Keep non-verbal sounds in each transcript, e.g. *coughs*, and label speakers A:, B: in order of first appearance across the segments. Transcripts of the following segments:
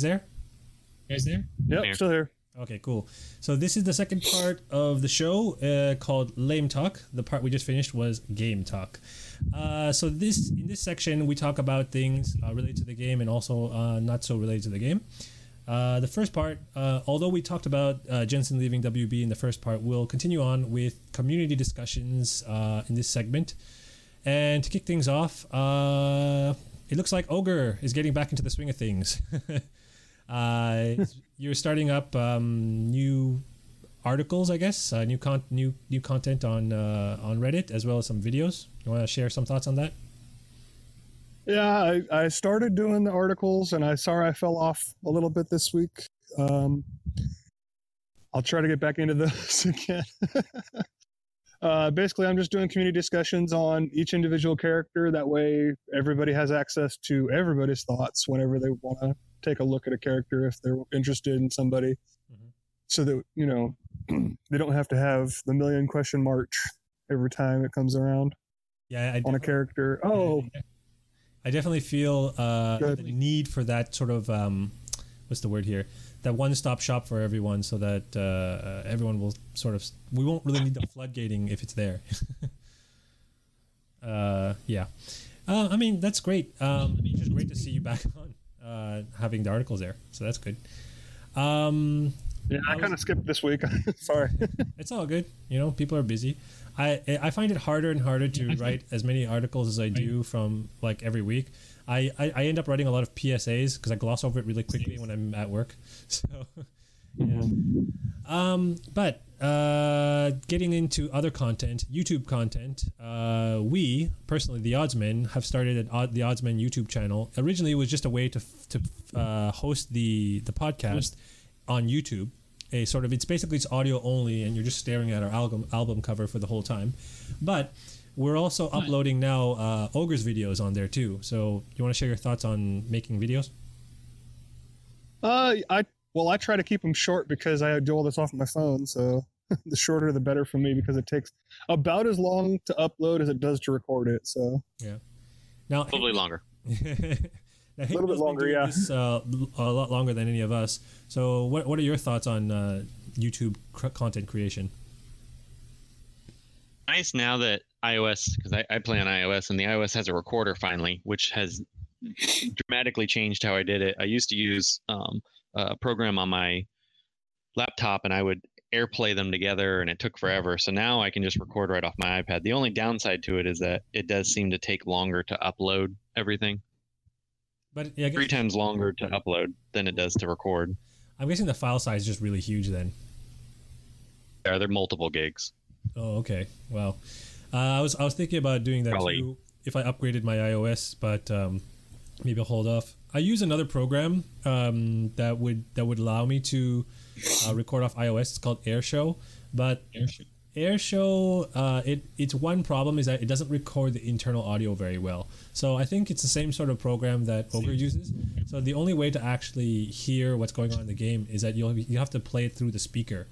A: guys there?
B: You guys there?
C: Yep,
D: Here.
C: still here.
A: Okay, cool. So this is the second part of the show uh, called Lame Talk. The part we just finished was Game Talk. Uh, so this in this section we talk about things uh, related to the game and also uh, not so related to the game. Uh, the first part, uh, although we talked about uh, Jensen leaving WB in the first part, we'll continue on with community discussions uh, in this segment. And to kick things off, uh, it looks like Ogre is getting back into the swing of things. *laughs* uh, *laughs* you're starting up um, new articles, I guess, uh, new con- new new content on uh, on Reddit as well as some videos. You want to share some thoughts on that?
C: Yeah, I, I started doing the articles, and I sorry I fell off a little bit this week. Um, I'll try to get back into *laughs* those again. *laughs* uh, basically, I'm just doing community discussions on each individual character. That way, everybody has access to everybody's thoughts whenever they want to take a look at a character if they're interested in somebody,
A: Mhm.
C: so that you know *clears throat* they don't have to have the million question march every time it comes around
A: Yeah, I,
C: on a character. *laughs* Oh,
A: I definitely feel uh, the need for that sort of um, what's the word here? That one-stop shop for everyone, so that uh, uh, everyone will sort of. We won't really need the floodgating if it's there. *laughs* uh, yeah, uh, I mean that's great. Um, I mean, just great to see you back *laughs* on uh, having the articles there. So that's good. Um,
C: yeah, I
A: I
C: kind of skipped this week. *laughs* sorry. *laughs*
A: it's all good. You know, people are busy. I I find it harder and harder to *laughs* write as many articles as I do from like every week. I, I, I end up writing a lot of PSAs because I gloss over it really quickly when I'm at work. So yeah. Um, but uh, getting into other content, YouTube content, uh, we personally, the Oddsmen, have started an Odd, the Oddsmen YouTube channel. Originally, it was just a way to to uh, host the the podcast on YouTube. A sort of it's basically it's audio only, and you're just staring at our album album cover for the whole time. But we're also uploading now uh, Ogre's videos on there too. So you want to share your thoughts on making videos?
C: Uh, I well, I try to keep them short because I do all this off my phone. So *laughs* the shorter, the better for me because it takes about as long to upload as it does to record it. So yeah,
A: Now,
D: Probably longer. *laughs*
A: now,
C: A little bit longer,
A: doing
C: yeah.
A: This, uh, a lot longer than any of us. So, what what are your thoughts on uh, YouTube cr- content creation?
D: Nice now that iOS, because I, I play on iOS, and the iOS has a recorder finally, which has dramatically changed how I did it. I used to use um, a program on my laptop, and I would AirPlay them together, and it took forever. So now I can just record right off my iPad. The only downside to it is that it does seem to take longer to upload everything.
A: But yeah,
D: Three times longer to upload than it does to record.
A: I'm guessing the file size is just really huge then.
D: Are there multiple gigs?
A: Oh, okay. Well, uh, I was I was thinking about doing that
D: Probably.
A: too if I upgraded my iOS, but um, maybe I'll hold off. I use another program um, that would that would allow me to uh, record off iOS. It's called AirShou, but AirShou, uh, it its one problem is that it doesn't record the internal audio very well. So I think it's the same sort of program that Ogre uses. So the only way to actually hear what's going on in the game is that you'll you have to play it through the speaker.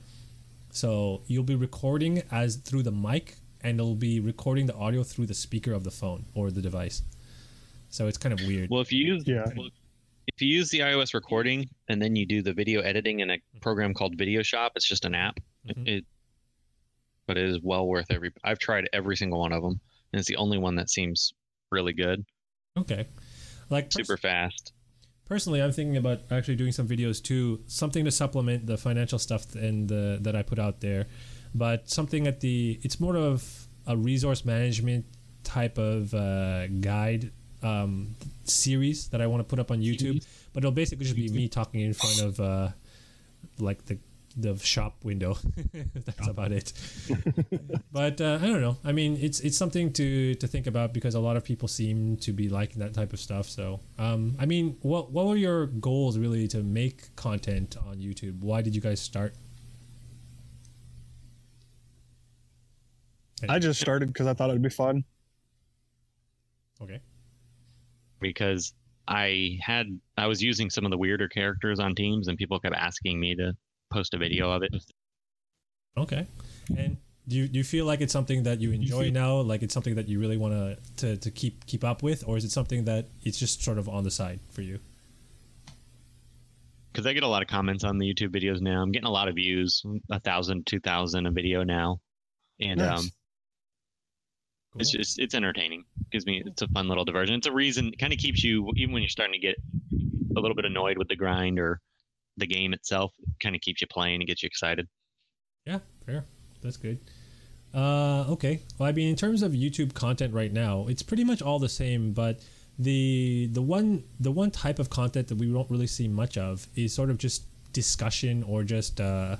A: So you'll be recording as through the mic, and it'll be recording the audio through the speaker of the phone or the device. So it's kind of weird.
D: Well, if you use
C: Yeah.
D: well, if you use the iOS recording and then you do the video editing in a program called Videoshop, it's just an app.
A: Mhm.
D: It, but it is well worth every. I've tried every single one of them, and it's the only one that seems really good,
A: Okay. Like pers-
D: super fast.
A: personally, I'm thinking about actually doing some videos too, something to supplement the financial stuff and the that I put out there, but something at the it's more of a resource management type of uh, guide um, series that I want to put up on YouTube. But it'll basically just be me talking in front of uh, like the the shop window. *laughs* That's about it. *laughs* but uh, I don't know. I mean, it's it's something to to think about because a lot of people seem to be liking that type of stuff. So, um, I mean, what what were your goals really to make content on YouTube? Why did you guys start?
C: I just started because I thought it'd be fun.
A: Okay.
D: Because I had I was using some of the weirder characters on teams, and people kept asking me to post a video of it.
A: Okay. And Do you, do you feel like it's something that you enjoy now? Like it's something that you really want to to keep keep up with, or is it something that it's just sort of on the side for you?
D: Because I get a lot of comments on the YouTube videos now. I'm getting a lot of views, a thousand, two thousand a video now, and
C: Nice.
D: um, it's just it's entertaining. Gives me it's a fun little diversion. It's a reason. It Kind of keeps you even when you're starting to get a little bit annoyed with the grind or the game itself. It Kind of keeps you playing and gets you excited.
A: Yeah, fair. That's good. Uh, okay. Well, I mean, in terms of YouTube content right now, it's pretty much all the same. But the the one the one type of content that we don't really see much of is sort of just discussion or just uh,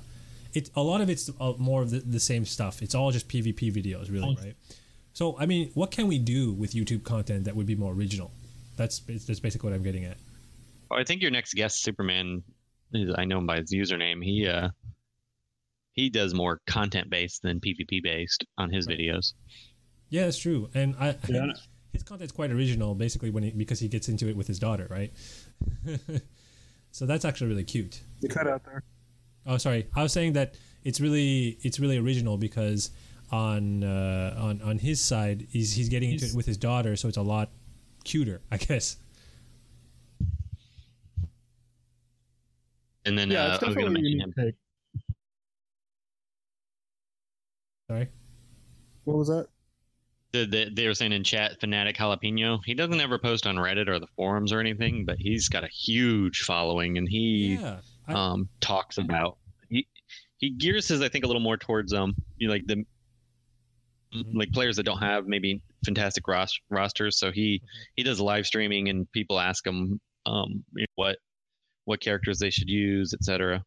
A: it. A lot of it's uh, more of the, the same stuff. It's all just PvP videos, really, right? So, I mean, what can we do with YouTube content that would be more original? That's that's basically what I'm getting at.
D: Oh, I think your next guest, Superman, is- I know him by his username. He uh, he does more content based than PvP based on his videos.
A: Yeah, that's true. And I,
C: Yeah. *laughs*
A: his content's quite original, basically, when he, because he gets into it with his daughter, right? *laughs* so that's actually really cute.
C: You cut out there.
A: Oh, sorry, I was saying that it's really it's really original because on uh, on on his side, he's he's getting into it with his daughter, so it's a lot cuter, *laughs* I guess.
D: And then
C: Yeah,
D: uh,
C: it's
D: I was going to
C: definitely a
D: mention
C: unique
D: him.
C: take.
A: Sorry.
C: What was that?
D: The, the, they were saying in chat, Fanatic Jalapeno. He doesn't ever post on Reddit or the forums or anything, but he's got a huge following, and he
A: Yeah. I,
D: um, talks about he he gears his I think a little more towards um you know, like the
A: Mhm.
D: like players that don't have maybe fantastic ros- rosters. So he he does live streaming and people ask him um you know, what what characters they should use, etc.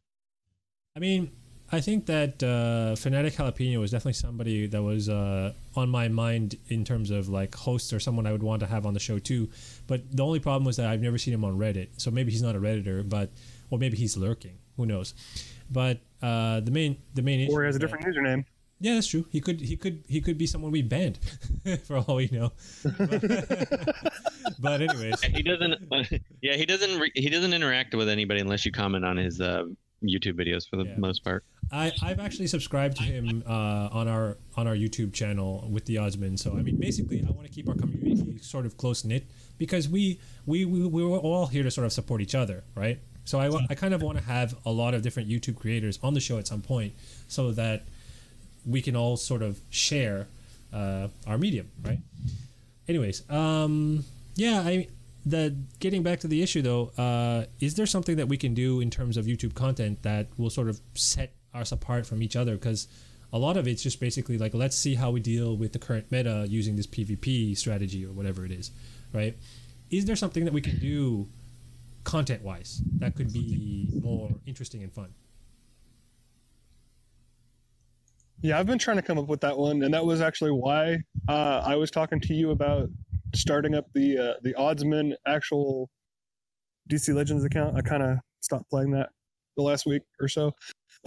A: I mean, I think that uh, Fanatic Jalapeno was definitely somebody that was uh, on my mind in terms of like hosts or someone I would want to have on the show too. But the only problem was that I've never seen him on Reddit, so maybe he's not a redditor, but or maybe he's lurking. Who knows? But uh, the main the main
C: Or he has a
A: is that-
C: different username.
A: Yeah, that's true. He could he could he could be someone we banned *laughs* for all we know. *laughs* but anyways,
D: He doesn't. *laughs* yeah, he doesn't. Re- he doesn't interact with anybody unless you comment on his uh, YouTube videos for the
A: Yeah.
D: most part.
A: I, I've actually subscribed to him uh, on our on our YouTube channel with the Oddsman. So I mean, basically, I want to keep our community sort of close knit because we we we we we're all here to sort of support each other, right? So I, I kind of want to have a lot of different YouTube creators on the show at some point, so that we can all sort of share uh, our medium, right? Anyways, um, yeah, I the getting back to the issue though, uh, is there something that we can do in terms of YouTube content that will sort of set us apart from each other? Because a lot of it's just basically like let's see how we deal with the current meta using this PvP strategy or whatever it is, right? Is there something that we can do content wise that could be more interesting and fun?
C: Yeah, I've been trying to come up with that one, and that was actually why uh, I was talking to you about starting up the uh, the Oddsman actual DC Legends account. I kind of stopped playing that the last week or so, *laughs*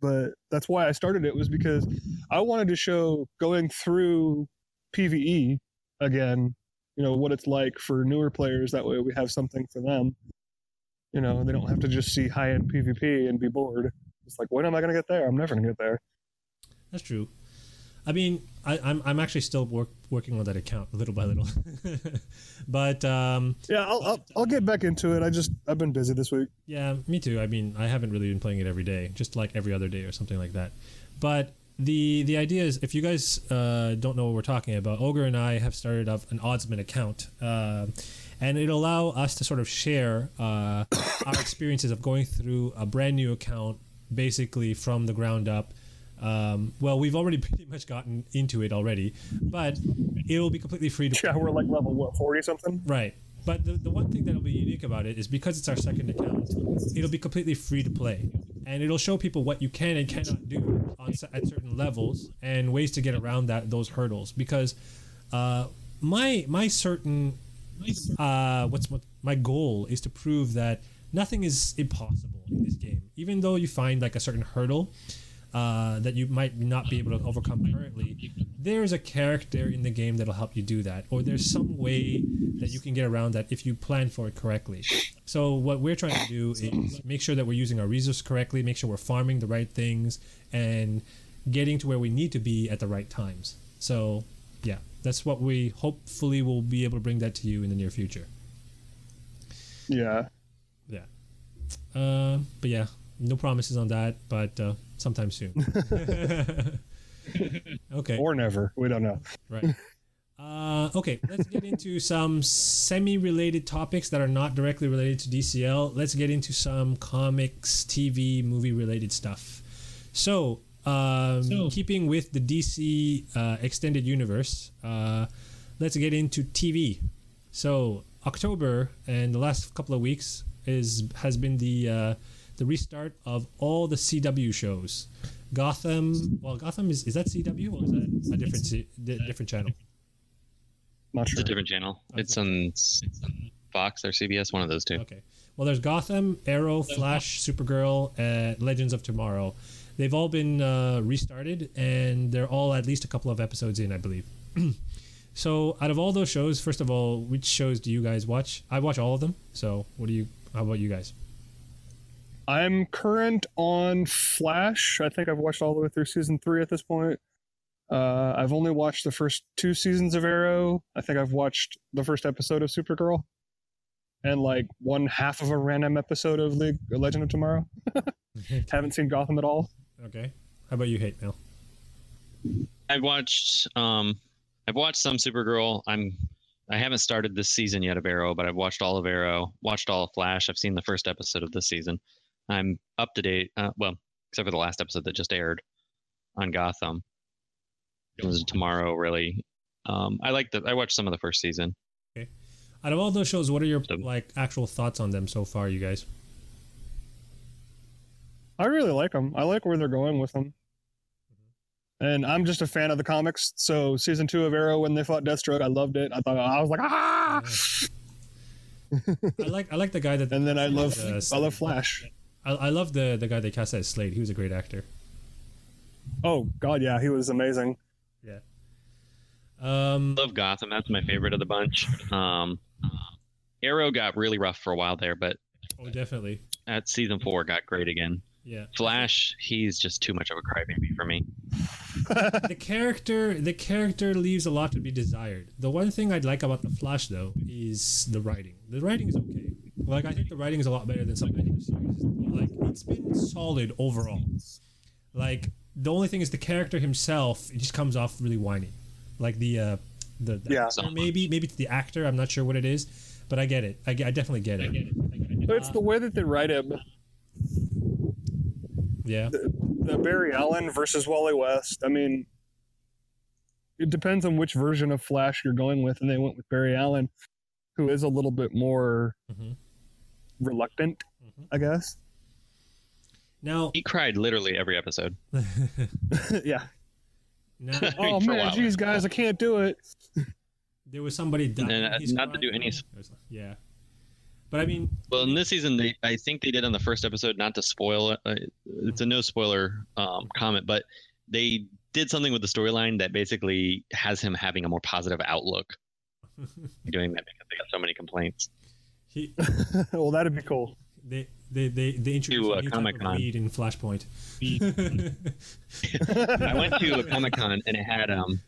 C: but that's why I started it was because I wanted to show going through PVE again. You know what it's like for newer players. That way, we have something for them. You know, they don't have to just see high end PvP and be bored. It's like, when am I going to get there? I'm never going to get there.
A: That's true. I mean, I, I'm I'm actually still work, working on that account little by little, *laughs* but um,
C: Yeah, I'll, I'll I'll get back into it. I just I've been busy this week.
A: yeah, me too. I mean, I haven't really been playing it every day, just like every other day or something like that. But the the idea is, if you guys uh, don't know what we're talking about, Ogre and I have started up an Oddsman account, uh, and it'll allow us to sort of share uh, *coughs* our experiences of going through a brand new account, basically from the ground up. Um, well, we've already *laughs* pretty much gotten into it already, but it'll be completely free to
C: Yeah, we're like level what forty something.
A: Right. But the, the one thing that'll be unique about it is because it's our second account, it'll be completely free to play. And it'll show people what you can and cannot do on, at certain levels and ways to get around that those hurdles. Because uh, my my certain uh, what's what my goal is to prove that nothing is impossible in this game. Even though you find like a certain hurdle uh, that you might not be able to overcome currently, there's a character in the game that'll help you do that, or there's some way that you can get around that if you plan for it correctly. So what we're trying to do is make sure that we're using our resources correctly, make sure we're farming the right things, and getting to where we need to be at the right times. So, yeah, that's what we hopefully will be able to bring that to you in the near future.
C: Yeah.
A: Yeah. Uh, but yeah, no promises on that, but uh, sometime soon. *laughs* okay.
C: Or never. We don't know.
A: Right. Uh, okay, let's get into some semi-related topics that are not directly related to DCL. Let's get into some comics, TV, movie-related stuff. So, um,
B: So-
A: keeping with the DC uh, extended universe, uh, let's get into TV. So, October and the last couple of weeks is has been the uh, the restart of all the CW shows. Gotham. Well, Gotham is is that CW or is that a different C- di- different channel?
C: Not
D: It's a different channel. It's on, it's on Fox or CBS, one of those two.
A: Okay. Well, there's Gotham, Arrow, Flash, Supergirl, and Legends of Tomorrow. They've all been uh, restarted, and they're all at least a couple of episodes in, I believe. *clears throat* so, out of all those shows, first of all, which shows do you guys watch? I watch all of them. So, what do you? How about you guys?
C: I'm current on Flash. I think I've watched all the way through season three at this point. Uh, I've only watched the first two seasons of Arrow. I think I've watched the first episode of Supergirl, and like one half of a random episode of League Legend of Tomorrow. *laughs* Haven't seen Gotham at all.
A: Okay. How about you, Hate Mail?
D: I've watched um I've watched some Supergirl. I'm I haven't started this season yet of Arrow, but I've watched all of Arrow, watched all of Flash. I've seen the first episode of this season. I'm up to date. Uh, well, except for the last episode that just aired on Gotham. It was tomorrow, really. Um, I like the. I watched some of the first season. Okay.
A: Out of all those shows, what are your like actual thoughts on them so far, you guys?
C: I really like them. I like where they're going with them. And I'm just a fan of the comics. So season two of Arrow when they fought Deathstroke, I loved it. I thought I was like ah. *laughs*
A: I like I like the guy that
C: And then I love
A: Uh,
C: I love Flash.
A: I, I love the the guy they cast as Slade. He was a great actor.
C: Oh God, yeah, he was amazing.
A: Yeah. Um.
D: Love Gotham. That's my favorite of the bunch. Um, Arrow got really rough for a while there, but
A: Oh, definitely.
D: at season four got great again.
A: Yeah.
D: Flash, he's just too much of a crybaby for me. *laughs*
A: the character the character leaves a lot to be desired. The one thing I'd like about the Flash though is the writing. The writing is okay. Like I think the writing is a lot better than some of the other series. Like it's been solid overall. Like the only thing is the character himself. It just comes off really whiny. Like the uh, the, the
C: Yeah.
A: actor, maybe maybe it's the actor. I'm not sure what it is, but I get it. I, get- I definitely get it.
C: But it's the way that they write him.
A: Yeah.
C: The Barry Allen versus Wally West. I mean, it depends on which version of Flash you're going with, and they went with Barry Allen, who is a little bit more
A: hmm
C: reluctant,
A: Mhm.
C: I guess.
A: Now,
D: He cried literally every episode. *laughs* *laughs*
C: yeah.
A: now *laughs*
C: Oh man,
D: while.
C: geez, guys, I can't do it.
A: there was somebody dying.
D: And, uh,
A: he's
D: not to do any-
A: Yeah. But I mean,
D: Well, in this season, they I think they did on the first episode. Not to spoil it, uh, it's a no spoiler um, comment, but they did something with the storyline that basically has him having a more positive outlook. *laughs* Doing that because they got so many complaints.
A: he *laughs*
C: well, that'd be cool.
A: they they they, they introduced
D: To,
A: a
D: uh,
A: new
D: Comic-Con.
A: weed in Flashpoint. *laughs*
D: I went to a Comic Con and it had um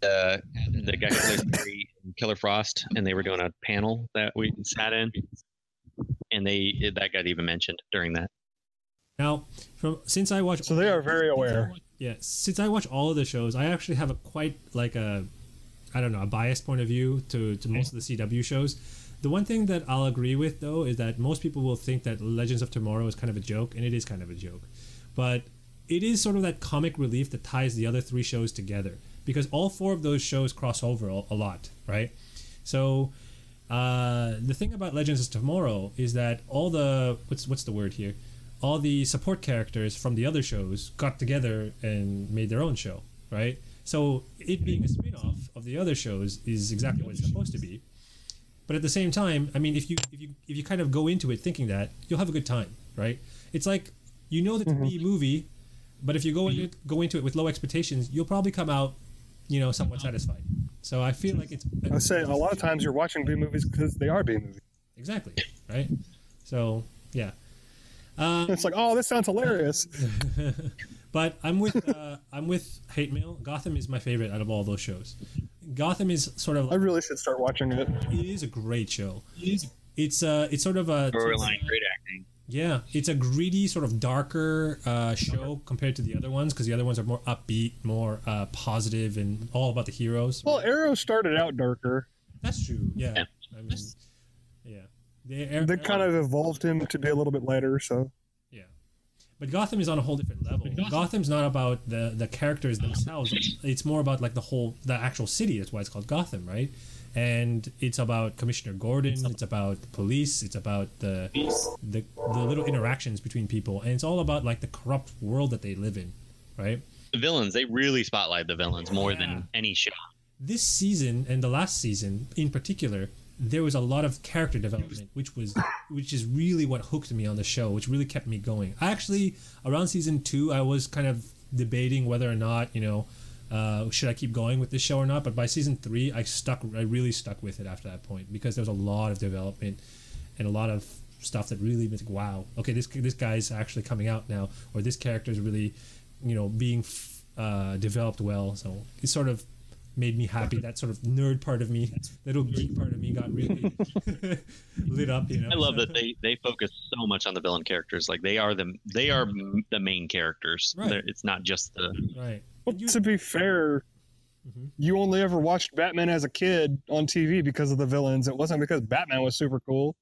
D: the the guy who plays Barry in Um, Killer Frost, and they were doing a panel that we sat in, and they that got even mentioned during that.
A: now, from since I watch
C: So they are very aware.
A: yeah, since I watch all of the shows, I actually have a quite like a I don't know a biased point of view to to most of the CW shows. The one thing that I'll agree with though is that most people will think that Legends of Tomorrow is kind of a joke, and it is kind of a joke, but it is sort of that comic relief that ties the other three shows together because all four of those shows cross over a, a lot, right? So uh, the thing about Legends of Tomorrow is that all the what's what's the word here? All the support characters from the other shows got together and made their own show, right? So it being a spin-off of the other shows is exactly what it's supposed to be. But at the same time, I mean, if you if you if you kind of go into it thinking that, you'll have a good time, right? It's like you know that it's a B movie, but if you go into go into it with low expectations, you'll probably come out, you know, somewhat satisfied. So I feel like it's
C: I say a lot of times you're watching B movies because they are B movies.
A: Exactly. Right. So yeah. Uh,
C: It's like, oh, this sounds hilarious. *laughs*
A: but I'm with uh, I'm with Hate Mail. Gotham is my favorite out of all those shows. Gotham is sort of
C: I really should start watching it.
A: it is a great show. It's uh it's sort of a
D: Storyline, great acting.
A: Yeah it's a greedy sort of darker uh, show compared to the other ones because the other ones are more upbeat, more uh, positive, and all about the heroes.
C: Well, Arrow started out darker.
A: That's true. Yeah.
D: Yeah.
A: I mean, yeah. They,
C: They kind of evolved him to be a little bit lighter. So
A: Yeah. But Gotham is on a whole different level. Gotham's not about the the characters themselves. It's more about like the whole the actual city. That's why it's called Gotham, right? And it's about Commissioner Gordon. It's about the police. It's about the the the little interactions between people, and it's all about like the corrupt world that they live in, right?
D: The villains, they really spotlight the villains more
A: Yeah.
D: than any show.
A: This season and the last season in particular, there was a lot of character development, which was which is really what hooked me on the show, which really kept me going. I actually around season two, I was kind of debating whether or not you know uh, should I keep going with this show or not. But by season three, I stuck. I really stuck with it after that point because there was a lot of development and a lot of stuff that really was like, wow. Okay, this this guy's actually coming out now, or this character is really, you know, being uh, developed well. So it sort of made me happy. That sort of nerd part of me, little geek part of me, got really *laughs* lit up. You know,
D: I love that they they focus so much on the villain characters. Like they are the they are the main characters.
A: Right.
D: They're- It's not just the
A: right.
C: Well,
A: you-
C: to be fair,
A: Mhm.
C: you only ever watched Batman as a kid on TV because of the villains. It wasn't because Batman was super cool.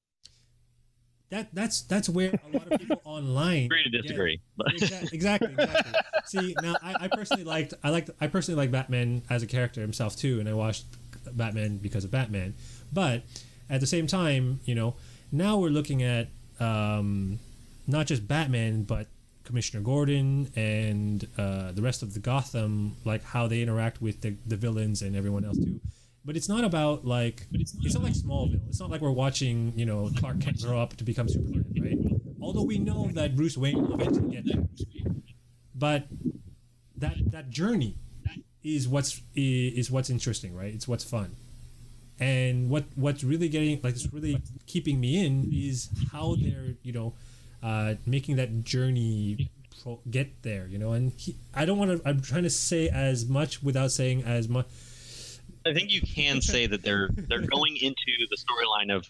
A: That that's that's where a lot of people *laughs* online
D: agree to disagree. But
A: Exa- exactly, exactly. See, now I, I personally liked I liked I personally like Batman as a character himself too, and I watched Batman because of Batman. But at the same time, you know, now we're looking at um, not just Batman, but Commissioner Gordon and uh, the rest of the Gotham, like how they interact with the, the villains and everyone else too. But it's not about like it's not like Smallville. It's not like we're watching you know Clark Kent grow up to become Superman, right? Although we know that Bruce Wayne will eventually get there, but that that journey is what's is what's interesting, right? It's what's fun, and what what's really getting like it's really keeping me in is how they're you know uh, making that journey pro- get there, you know. And he, I don't want to. I'm trying to say as much without saying as much.
D: I think you can say that they're they're going into the storyline of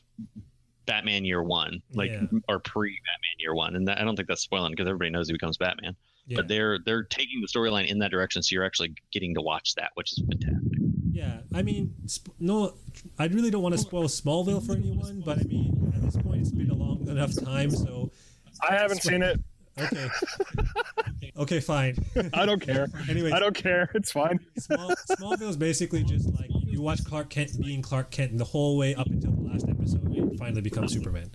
D: Batman Year One, like
A: Yeah.
D: or pre Batman Year One, and that, I don't think that's spoiling because everybody knows he becomes Batman.
A: Yeah.
D: But they're they're taking the storyline in that direction, so you're actually getting to watch that, which is fantastic.
A: Yeah, I mean, sp- no, I really don't want to spoil Smallville for anyone, but I mean, at this point, it's been a long enough time, so
C: I haven't seen it.
A: Okay, *laughs* okay, fine.
C: I don't care.
A: anyway,
C: I don't care. It's fine.
A: Small, Smallville is basically just like you watch Clark Kent being Clark Kent the whole way up until the last episode when he finally becomes Superman,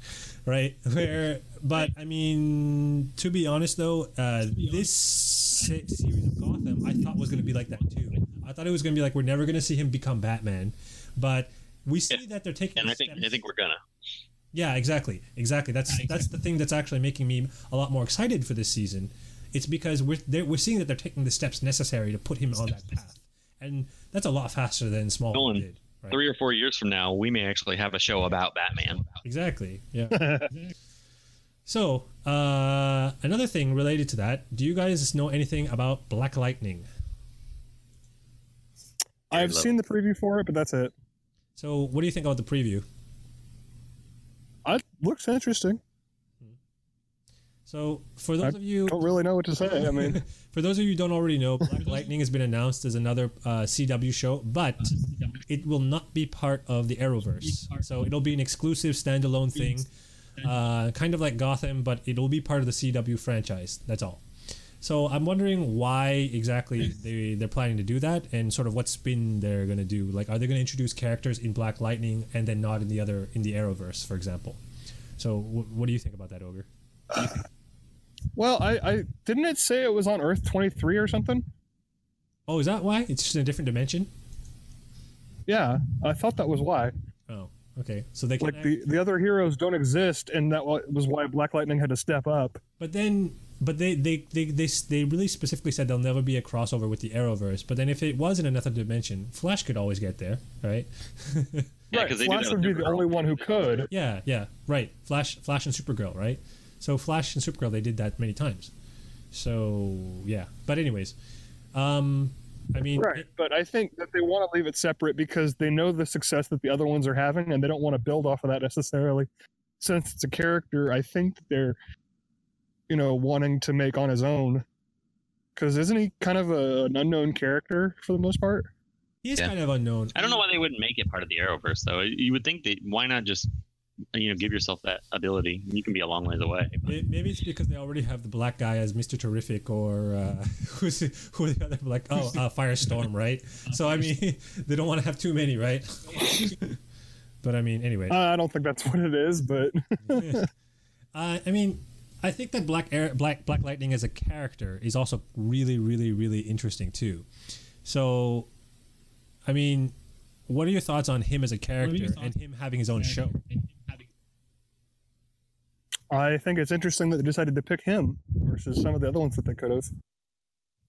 A: right? *laughs* Where, but I mean, to be honest though, uh, this se- series of Gotham I thought was going to be like that too. I thought it was going to be like we're never going to see him become Batman, but we see that they're taking.
D: And I think
A: steps.
D: I think we're gonna.
A: Yeah, exactly, exactly. That's that's the thing that's actually making me a lot more excited for this season. It's because we're we're seeing that they're taking the steps necessary to put him on that path, and that's a lot faster than Smallville
D: Nolan,
A: did. Right?
D: Three or four years from now, we may actually have a show about Batman.
A: Exactly. Yeah. *laughs* so uh, another thing related to that, do you guys know anything about Black Lightning?
C: I've seen the preview for it, but that's it.
A: So what do you think about the preview?
C: It looks interesting.
A: So for those
C: I
A: of you
C: Don't really know what to say. I mean, *laughs*
A: For those of you who don't already know, Black *laughs* Lightning has been announced as another uh, CW show, but it will not be part of the Arrowverse. So it'll be an exclusive standalone thing, uh, kind of like Gotham, but it'll be part of the CW franchise. That's all. So I'm wondering why exactly they they're planning to do that, and sort of what spin they're going to do. Like, are they going to introduce characters in Black Lightning and then not in the other in the Arrowverse, for example? So wh- what do you think about that, Ogre?
C: well, I, I didn't it say it was on Earth 23 or something?
A: Oh, is that why? It's just in a different dimension.
C: Yeah, I thought that was why.
A: Oh, okay. So they can
C: Like the the other heroes don't exist, and that was why Black Lightning had to step up.
A: But then, but they they, they they they really specifically said there'll never be a crossover with the Arrowverse. But then, if it was in another dimension, Flash could always get there, right?
D: Yeah,
C: right,
D: 'cause they
C: Flash would be the only one who could.
A: yeah, yeah, right. Flash, Flash, and Supergirl, right? So Flash and Supergirl, they did that many times. So yeah, but anyways, um, I mean,
C: right. But I think that they want to leave it separate because they know the success that the other ones are having, and they don't want to build off of that necessarily. Since it's a character, I think they're, you know, wanting to make on his own. Because isn't he kind of a, an unknown character for the most part?
A: He's
D: Yeah.
A: kind of unknown.
D: I don't know why they wouldn't make it part of the Arrowverse though. You would think that why not just you know give yourself that ability? You can be a long ways away.
A: May- Maybe it's because they already have the black guy as Mister Terrific, or uh, *laughs* who's who are the other black? Oh, uh, Firestorm, right? So I mean, *laughs* they don't want to have too many, right? *laughs* but I mean, anyway,
C: Uh, I don't think that's what it is, but
A: uh, I mean, I think that Black Air, Black Black Lightning as a character is also really, really, really interesting too. So, I mean, what are your thoughts on him as a character and him having his own show?
C: I think it's interesting that they decided to pick him versus some of the other ones that they could have.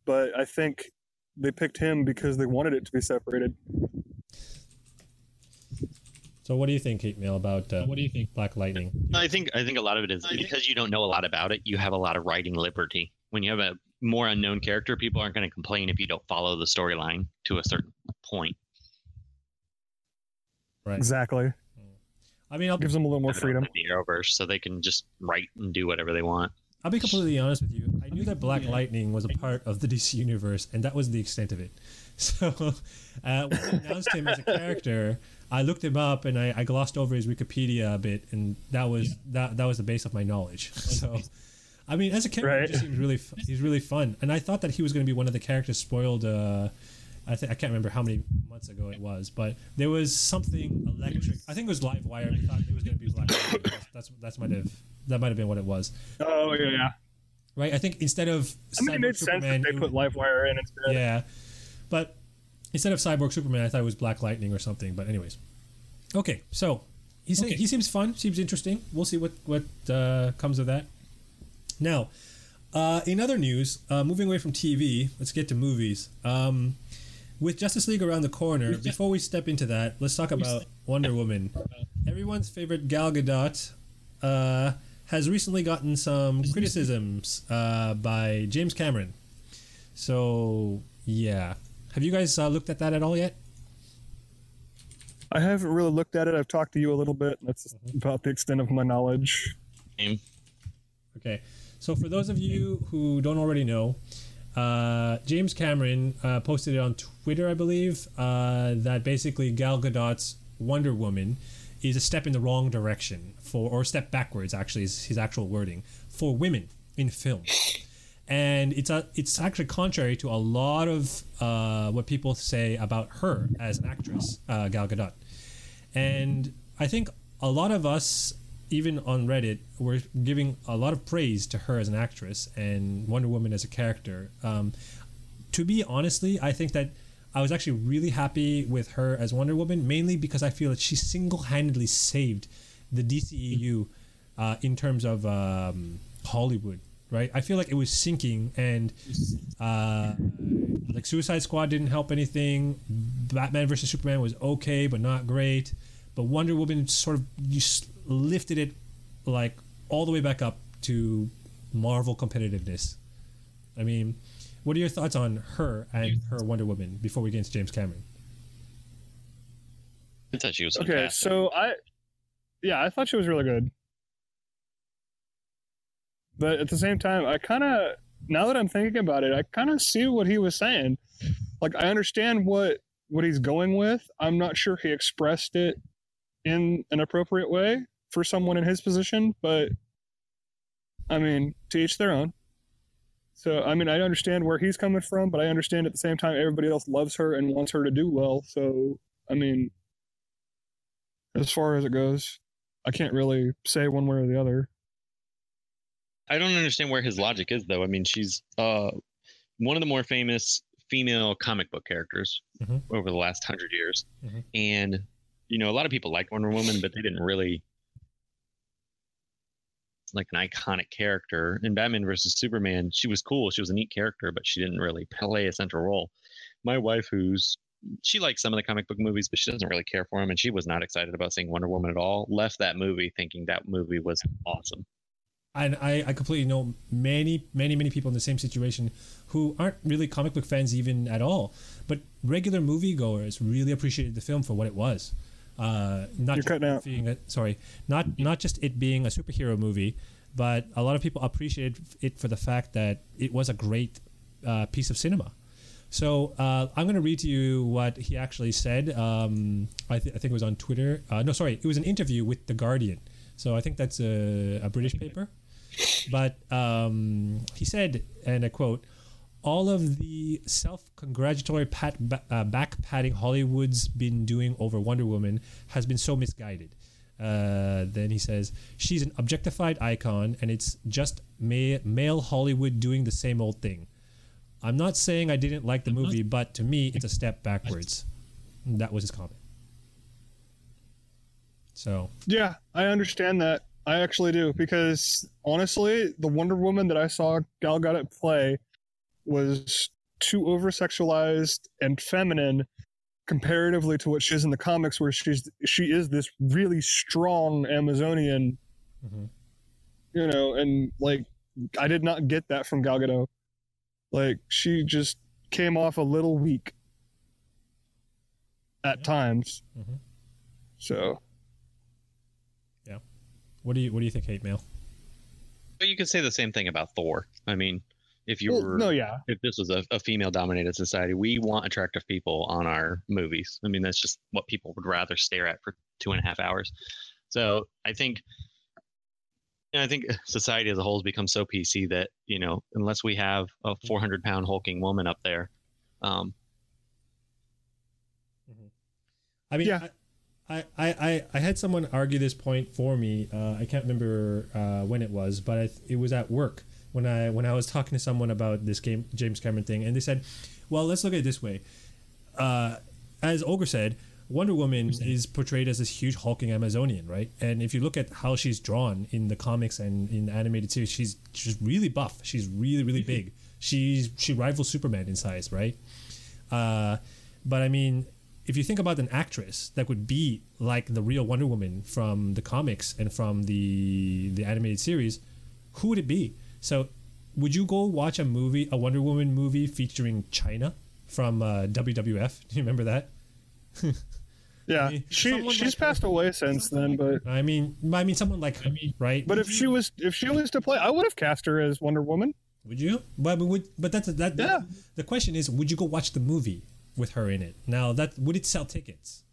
C: But I think they picked him because they wanted it to be separated.
A: So, what do you think, Hate Mail, about uh,
B: What do you think?
A: Black Lightning?
D: I think I think a lot of it is because you don't know a lot about it. You have a lot of writing liberty. When you have a more unknown character, people aren't going to complain if you don't follow the storyline to a certain point.
A: Right.
C: Exactly.
A: I mean, I'll
C: Gives them a little more freedom.
D: The Arrowverse, so they can just write and do whatever they want.
A: I'll be completely honest with you. I knew that Black Lightning was a part of the DC universe, and that was the extent of it. *laughs* So, uh, when they announced him as a character, I looked him up and I, I glossed over his Wikipedia a bit, and that was that that was the base of my knowledge. *laughs* So, I mean, as a character,
C: Right.
A: he just seems really he's really fun, and I thought that he was going to be one of the characters spoiled. Uh, I think I can't remember how many months ago it was, but there was something electric. I think it was Livewire. We thought it was going to be Black Lightning. *coughs* That's that's, that's might have that might have been what it was,
C: Oh yeah, yeah.
A: right? I think instead of
C: I mean, it
A: Cyborg
C: made sense that they
A: would-
C: put Livewire in instead.
A: yeah, but instead of Cyborg Superman, I thought it was Black Lightning or something. But anyways, okay. So he
B: Okay.
A: he seems fun. Seems interesting. We'll see what what uh, comes of that. Now, uh, in other news, uh, moving away from TV, let's get to movies. Um, with Justice League around the corner, before we step into that, let's talk about Wonder Woman. Everyone's favorite Gal Gadot uh, has recently gotten some criticisms uh, by James Cameron. So yeah, have you guys uh, looked at that at all yet?
C: I haven't really looked at it. I've talked to you a little bit. That's about the extent of my knowledge.
A: Okay, so for those of you who don't already know, uh, James Cameron uh, posted it on Twitter, I believe, uh, that basically Gal Gadot's Wonder Woman is a step in the wrong direction for, or a step backwards, actually, is his actual wording for women in film. And it's a, it's actually contrary to a lot of uh, what people say about her as an actress, uh, Gal Gadot. And I think a lot of us, even on Reddit, were giving a lot of praise to her as an actress and Wonder Woman as a character. Um, to be honestly, I think that I was actually really happy with her as Wonder Woman, mainly because I feel that she single-handedly saved the DCEU uh, in terms of um, Hollywood. Right, I feel like it was sinking, and uh, like Suicide Squad didn't help anything. Batman versus Superman was okay, but not great. But Wonder Woman sort of just lifted it like all the way back up to Marvel competitiveness. I mean, what are your thoughts on her and her Wonder Woman before we get into James Cameron?
D: I thought she was
C: Okay,
D: fantastic.
C: so I, yeah, I thought she was really good. But at the same time, I kind of, now that I'm thinking about it, I kind of see what he was saying. Like, I understand what what he's going with. I'm not sure he expressed it in an appropriate way for someone in his position, but I mean, to each their own. So, I mean, I understand where he's coming from, but I understand at the same time everybody else loves her and wants her to do well. So, I mean, as far as it goes, I can't really say one way or the other.
D: I don't understand where his logic is, though. I mean, she's uh, one of the more famous female comic book characters
A: Mhm.
D: over the last hundred years,
A: Mhm.
D: and you know, a lot of people like Wonder Woman, but they didn't really like an iconic character. In Batman versus Superman, she was cool. She was a neat character, but she didn't really play a central role. My wife, who's she likes some of the comic book movies, but she doesn't really care for them, and she was not excited about seeing Wonder Woman at all. Left that movie thinking that movie was awesome.
A: And I, I completely know many, many, many people in the same situation who aren't really comic book fans even at all, but regular moviegoers really appreciated the film for what it was. Uh, not
C: You're cutting out.
A: being a, sorry, not not just it being a superhero movie, but a lot of people appreciated it for the fact that it was a great uh, piece of cinema. So uh, I'm going to read to you what he actually said. Um, I, th- I think it was on Twitter. Uh, no, sorry, it was an interview with the Guardian. So I think that's a, a British paper. But um, he said, and I quote, all of the self-congratulatory pat, uh, back patting Hollywood's been doing over Wonder Woman has been so misguided. Uh, then he says she's an objectified icon, and it's just ma- male Hollywood doing the same old thing. I'm not saying I didn't like the movie, but to me, it's a step backwards. That was his comment. So
C: Yeah, I understand that. I actually do because honestly, the Wonder Woman that I saw Gal Gadot play was too over sexualized and feminine comparatively to what she is in the comics, where she's she is this really strong Amazonian,
A: Mhm.
C: you know, and like I did not get that from Gal Gadot. Like she just came off a little weak at
A: Yeah.
C: times.
A: Mhm.
C: So
A: what do you what do you think, hate mail?
D: But you could say the same thing about Thor. I mean, if you
C: well,
D: were
C: no, yeah,
D: if this was a, a female dominated society, we want attractive people on our movies. I mean, that's just what people would rather stare at for two and a half hours. So I think, and I think society as a whole has become so PC that you know, unless we have a 400 pound hulking woman up there, um,
A: I mean,
C: Yeah.
A: I, I, I, had someone argue this point for me. Uh, I can't remember uh, when it was, but I, it was at work when I when I was talking to someone about this game James Cameron thing, and they said, "Well, let's look at it this way." Uh, as Ogre said, Wonder Woman is portrayed as this huge hulking Amazonian, right? And if you look at how she's drawn in the comics and in the animated series, she's she's really buff. She's really really big. She's she rivals Superman in size, right? Uh, but I mean, if you think about an actress that would be like the real Wonder Woman from the comics and from the the animated series, who would it be? So, would you go watch a movie, a Wonder Woman movie featuring Chyna from uh, WWF? *laughs* Do you remember that? *laughs*
C: yeah.
A: mean,
C: She she's
A: like-
C: passed away since then, but
A: I mean, I mean, someone like her, right?
C: but if she was if she was to play, I would have cast her as Wonder Woman.
A: Would you? But but would but that's that.
C: Yeah.
A: The question is, would you go watch the movie with her in it? Now that would it sell tickets?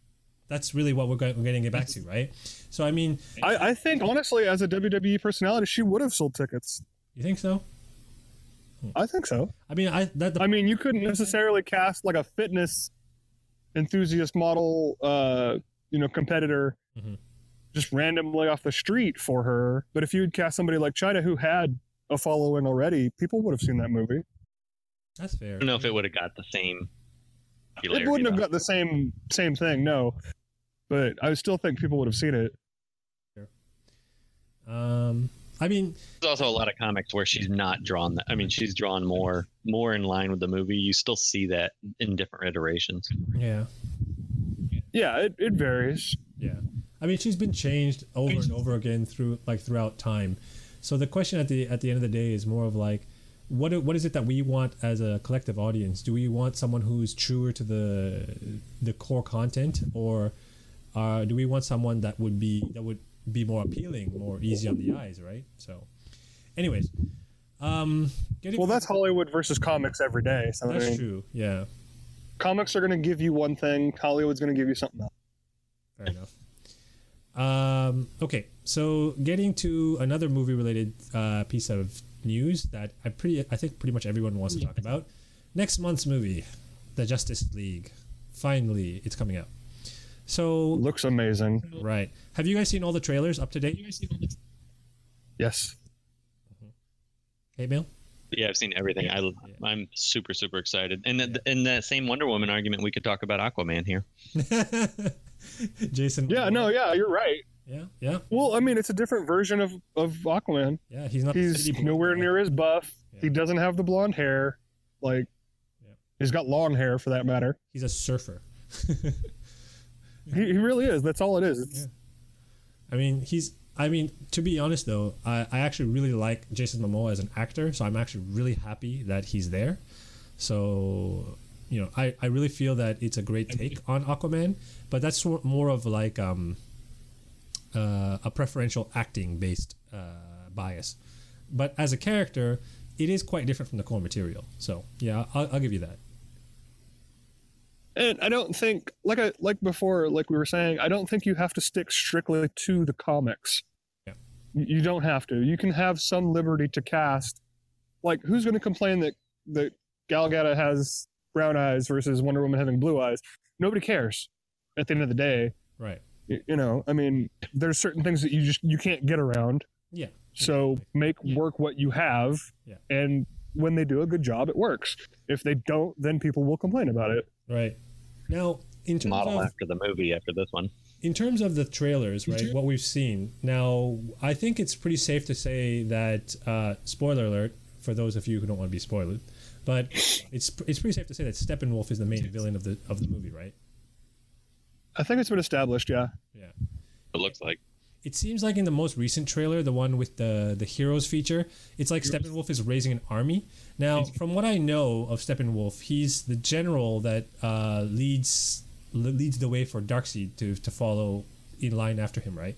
A: That's really what we're, going, we're getting it back to, right? So I mean,
C: I, I think honestly, as a WWE personality, she would have sold tickets.
A: you think so?
C: I think so.
A: I mean, I that the,
C: I mean, you couldn't necessarily cast like a fitness enthusiast model, uh, you know, competitor
A: Mhm.
C: just randomly off the street for her. But if you would cast somebody like Chyna who had a following already, people would have seen that movie.
A: that's fair.
D: I don't know if it would have got the same.
C: It wouldn't have got the same same thing, no. But I still think people would have seen it.
A: Um, I mean,
D: There's also a lot of comics where she's not drawn. That, I mean, she's drawn more more in line with the movie. You still see that in different iterations.
A: yeah,
C: Yeah, it, it varies.
A: yeah. I mean, she's been changed over and over again through like throughout time. So the question at the at the end of the day is more of like, what what is it that we want as a collective audience? Do we want someone who's truer to the the core content, or uh, do we want someone that would be that would be more appealing, more easy on the eyes, right? So, anyways, um, getting
C: Well, that's Hollywood versus comics every day. So I
A: that's
C: mean,
A: true. Yeah,
C: comics are going to give you one thing, Hollywood's going to give you something else.
A: fair enough. Um, okay, so getting to another movie-related uh, piece of news that I pretty, I think pretty much everyone wants to talk about. Next month's movie, The Justice League. Finally, it's coming out. So,
C: Looks amazing.
A: right, have you guys seen all the trailers up to date?
C: Yes. Mm-hmm.
A: Hey, Mail.
D: Yeah, I've seen everything. I, I'm super super excited. And th- in that same Wonder Woman argument, we could talk about Aquaman here. *laughs*
A: Jason.
C: Yeah, no, yeah, you're right.
A: Yeah, yeah,
C: Well, I mean, it's a different version of, of Aquaman.
A: yeah. He's not.
C: He's
A: city boy.
C: nowhere near as buff.
A: Yeah.
C: He doesn't have the blonde hair. Like,
A: Yeah.
C: he's got long hair for that matter.
A: He's a surfer. *laughs*
C: He, he really is. That's all it is. It's,
A: I mean, he's. I mean, to be honest though, I, I actually really like Jason Momoa as an actor, so I'm actually really happy that he's there. So, you know, I, I really feel that it's a great take on Aquaman, but that's more of like um, uh, a preferential acting based uh, bias. But as a character, it is quite different from the core material. So, yeah, I'll, I'll give you that.
C: And I don't think, like I like before, like we were saying, I don't think you have to stick strictly to the comics.
A: Yeah.
C: You don't have to. You can have some liberty to cast. Like, who's going to complain that that Gal Gadot has brown eyes versus Wonder Woman having blue eyes? Nobody cares. At the end of the day,
A: Right.
C: Y- you know. I mean, there's certain things that you just you can't get around.
A: Yeah.
C: So make work what you have,
A: Yeah.
C: and when they do a good job, it works. If they don't, then people will complain about it.
A: Right. Now, in terms
D: Model
A: of
D: after the movie after this one.
A: in terms of the trailers, right? What we've seen now, I think it's pretty safe to say that uh, spoiler alert for those of you who don't want to be spoiled, but it's it's pretty safe to say that Steppenwolf is the main villain of the of the movie, right?
C: I think it's been established. Yeah.
A: Yeah.
D: It looks like.
A: It seems like in the most recent trailer, the one with the the heroes feature, it's like Steppenwolf is raising an army. Now, from what I know of Steppenwolf, he's the general that uh, leads leads the way for Darkseid to to follow in line after him, right?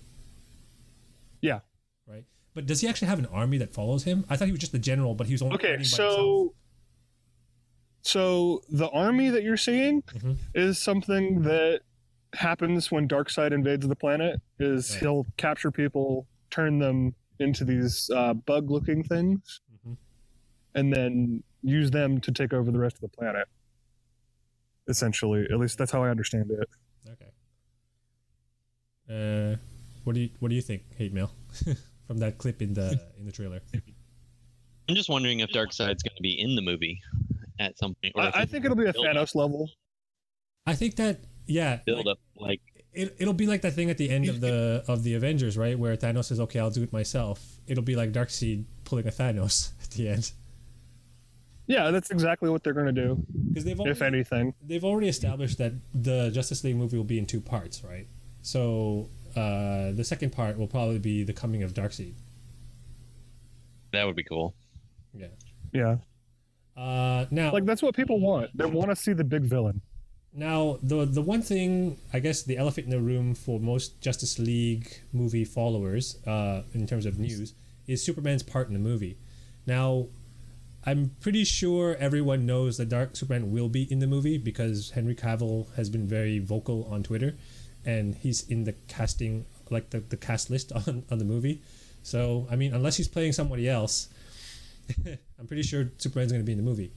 C: Yeah.
A: Right. But does he actually have an army that follows him? I thought he was just the general, but he was only
C: Okay,
A: fighting by himself.
C: so so the army that you're seeing
A: Mhm.
C: is something that happens when Darkseid invades the planet. Is
A: Right.
C: he'll capture people, turn them into these uh, bug-looking things,
A: Mhm.
C: and then use them to take over the rest of the planet. Essentially, at least that's how I understand it.
A: Okay. Uh, what do you what do you think, Hate Mail, *laughs* from that clip in the in the trailer?
D: I'm just wondering if Darkseid's going to be in the movie at some point. or
C: I, I think it'll be a
D: build
C: Thanos level.
A: I think that yeah,
D: Build up like
A: it, it'll be like that thing at the end of the of the Avengers, right? Where Thanos says, "Okay, I'll do it myself." It'll be like Darkseid pulling a Thanos *laughs* at the end
C: Yeah, that's exactly what they're going to do,
A: because they've already,
C: if anything.
A: they've already established that the Justice League movie will be in two parts, right? So uh, the second part will probably be the coming of Darkseid.
D: that would be cool.
A: Yeah.
C: Yeah,
A: Uh, now,
C: like that's what people want. They want to see the big villain.
A: Now, the the one thing I guess the elephant in the room for most Justice League movie followers, uh, in terms of news, is Superman's part in the movie. Now, I'm pretty sure everyone knows that Dark Superman will be in the movie because Henry Cavill has been very vocal on Twitter, and he's in the casting, like the, the cast list *laughs* on, on the movie. So, I mean, unless he's playing somebody else, *laughs* I'm pretty sure Superman's going to be in the movie,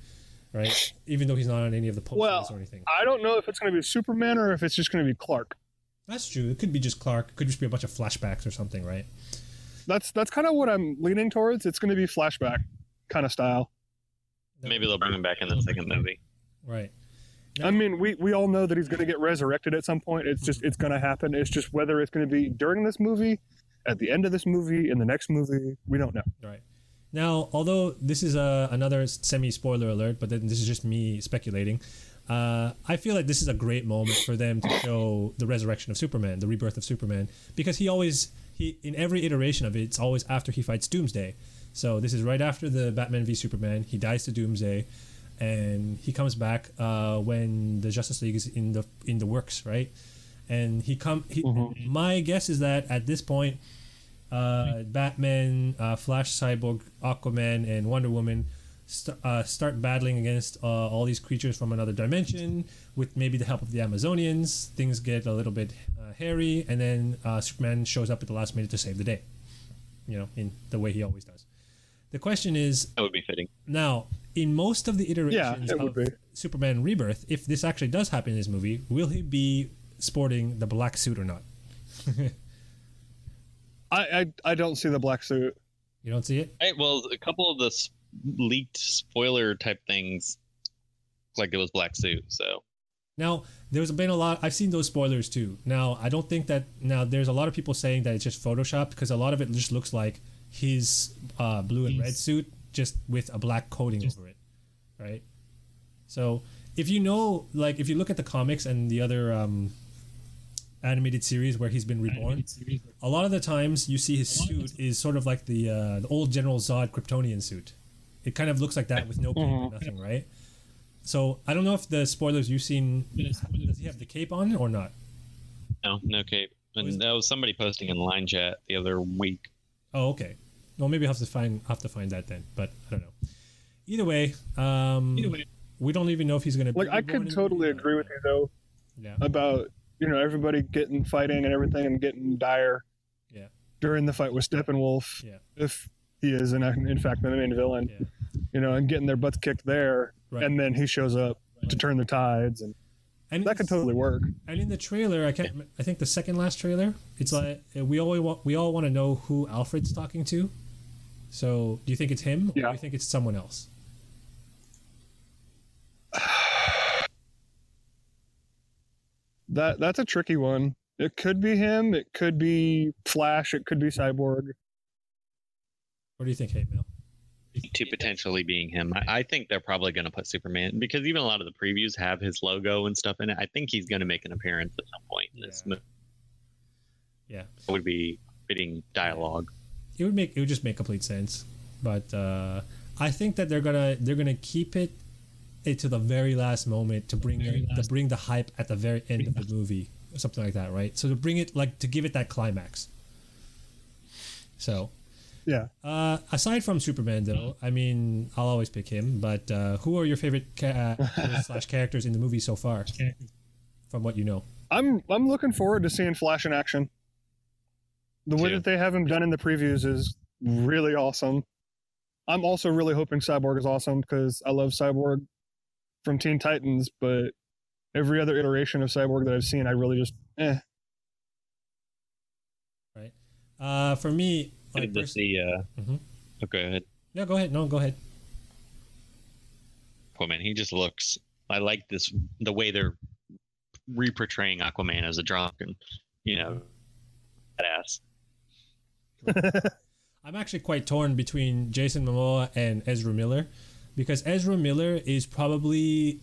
A: right? Even though he's not on any of the posters
C: Well,
A: or anything.
C: I don't know if it's going to be Superman or if it's just going to be Clark.
A: That's true. It could be just Clark. It could just be a bunch of flashbacks or something, right?
C: That's that's kind of what I'm leaning towards. It's going to be flashback kind of style.
D: Maybe they'll bring him back in the second movie.
A: Right.
C: I mean, we we all know that he's going to get resurrected at some point. It's just it's going to happen. It's just whether it's going to be during this movie, at the end of this movie, in the next movie, we don't know.
A: Right. Now, although this is a, another semi spoiler alert, but then this is just me speculating. Uh, I feel like this is a great moment for them to show the resurrection of Superman, the rebirth of Superman, because he always he in every iteration of it, it's always after he fights Doomsday. So this is right after the Batman v Superman. He dies to Doomsday, and he comes back uh, when the Justice League is in the in the works, right? And he come. He, My guess is that at this point, uh, Batman, uh, Flash, Cyborg, Aquaman, and Wonder Woman st- uh, start battling against uh, all these creatures from another dimension with maybe the help of the Amazonians. Things get a little bit uh, hairy, and then uh, Superman shows up at the last minute to save the day. You know, in the way he always does. The question is
D: That would be fitting.
A: now, in most of the iterations
C: it would
A: of
C: be.
A: Superman Rebirth, if this actually does happen in this movie, will he be sporting the black suit or not? *laughs*
C: I I, I don't see the black suit.
A: You don't see it?
D: Hey, well, a couple of the s- leaked spoiler type things, like it was black suit. So
A: Now, there's been a lot. I've seen those spoilers too. Now, I don't think that. Now, there's a lot of people saying that it's just photoshopped because a lot of it just looks like his uh, blue and red suit just with a black coating over it, right? So, if you know, like, if you look at the comics and the other um, animated series where he's been reborn, a lot of the times you see his suit is sort of like the uh, the old General Zod Kryptonian suit. It kind of looks like that with no cape or nothing, right? So I don't know if the spoilers you've seen does he have the cape on or not?
D: No, no cape.
A: Was-
D: And that was somebody posting in line chat the other week.
A: Oh, okay. Well, maybe I'll have to find I'll have to find that then, but I don't know. Either way, um, we don't even know if he's going to.
C: Like I could totally agree with you though
A: Yeah.
C: about you know everybody getting fighting and everything and getting dire.
A: Yeah.
C: During the fight with Steppenwolf,
A: Yeah.
C: if he is in, in fact the main villain,
A: Yeah.
C: you know, and getting their butts kicked there,
A: Right.
C: and then he shows up to turn the tides, and
A: And
C: that could totally work.
A: And in the trailer, I can't. I think the second last trailer, it's like uh, we all want we all want to know who Alfred's talking to. So, do you think it's him, or
C: Yeah.
A: do you think it's someone else?
C: That that's a tricky one. It could be him. It could be Flash. It could be Cyborg.
A: What do you think, Hate Mail?
D: to potentially being him. I, I think they're probably going to put Superman because even a lot of the previews have his logo and stuff in it. I think he's going to make an appearance at some point in this movie.
A: Yeah,
D: It would be fitting dialogue.
A: it would make it would just make complete sense. But uh, I think that they're gonna they're gonna keep it it to the very last moment to bring it, to bring the hype at the very end of the movie, or something like that, right? So to bring it like to give it that climax. So
C: Yeah.
A: Uh, aside from Superman, though, I mean, I'll always pick him. But uh, who are your favorite ca- uh, *laughs* slash characters in the movie so far, from what you know?
C: I'm I'm looking forward to seeing Flash in action. The way
D: Too.
C: that they have him done in the previews is really awesome. I'm also really hoping Cyborg is awesome because I love Cyborg from Teen Titans, but every other iteration of Cyborg that I've seen, I really just eh.
A: Right. Uh, for me,
D: I
A: like,
D: did
A: pers-
D: see. Uh,
A: Mhm.
D: oh, go ahead.
A: no, go ahead. No, go ahead.
D: Aquaman. He just looks. I like this the way they're reportraying Aquaman as a drunk and you know, badass. *laughs*
A: I'm actually quite torn between Jason Momoa and Ezra Miller, because Ezra Miller is probably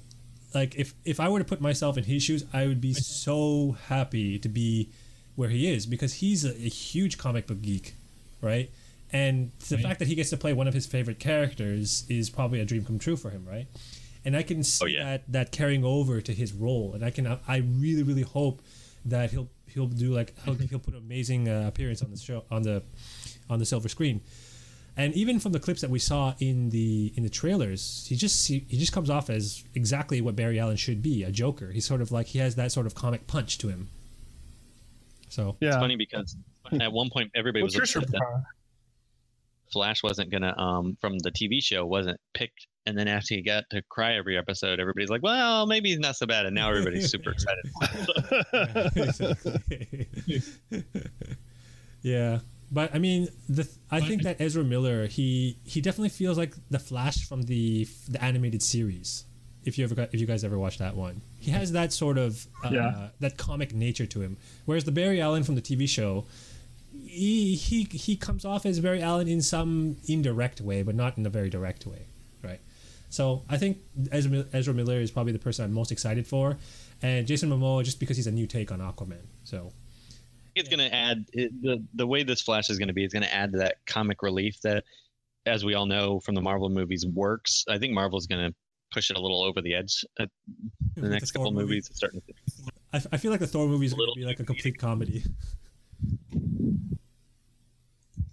A: like if if I were to put myself in his shoes, I would be so happy to be where he is because he's a, a huge comic book geek, right? And the fact that he gets to play one of his favorite characters is probably a dream come true for him, right? And I can see
D: Oh, yeah.
A: that that carrying over to his role, and I can I really really hope that he'll he'll do like he'll, he'll put an amazing uh, appearance on the show on the on the silver screen. And even from the clips that we saw in the in the trailers, he just he, he just comes off as exactly what Barry Allen should be, a Joker. He's sort of like he has that sort of comic punch to him. So
C: Yeah.
D: It's funny because at one point everybody was upset that? Flash wasn't gonna um from the TV show wasn't picked, and then after he got to cry every episode, everybody's like, well, maybe he's not so bad, and now everybody's super *laughs* excited. *laughs* *laughs*
A: Yeah, but I mean, the I think that Ezra Miller he he definitely feels like the Flash from the the animated series. If you ever got, if you guys ever watched that one, he has that sort of uh,
C: Yeah.
A: that comic nature to him. Whereas the Barry Allen from the TV show, he he he comes off as Barry Allen in some indirect way, but not in a very direct way, right? So I think Ezra, Ezra Miller is probably the person I'm most excited for, and Jason Momoa just because he's a new take on Aquaman. So
D: it's going to add it, the the way this Flash is going to be. It's going to add to that comic relief that, as we all know from the Marvel movies, works. I think Marvel's going to push it a little over the edge at the next
A: Thor
D: couple
A: movie.
D: movies. It's starting to
A: I, I feel like the Thor movie is going to be like a complete comedy.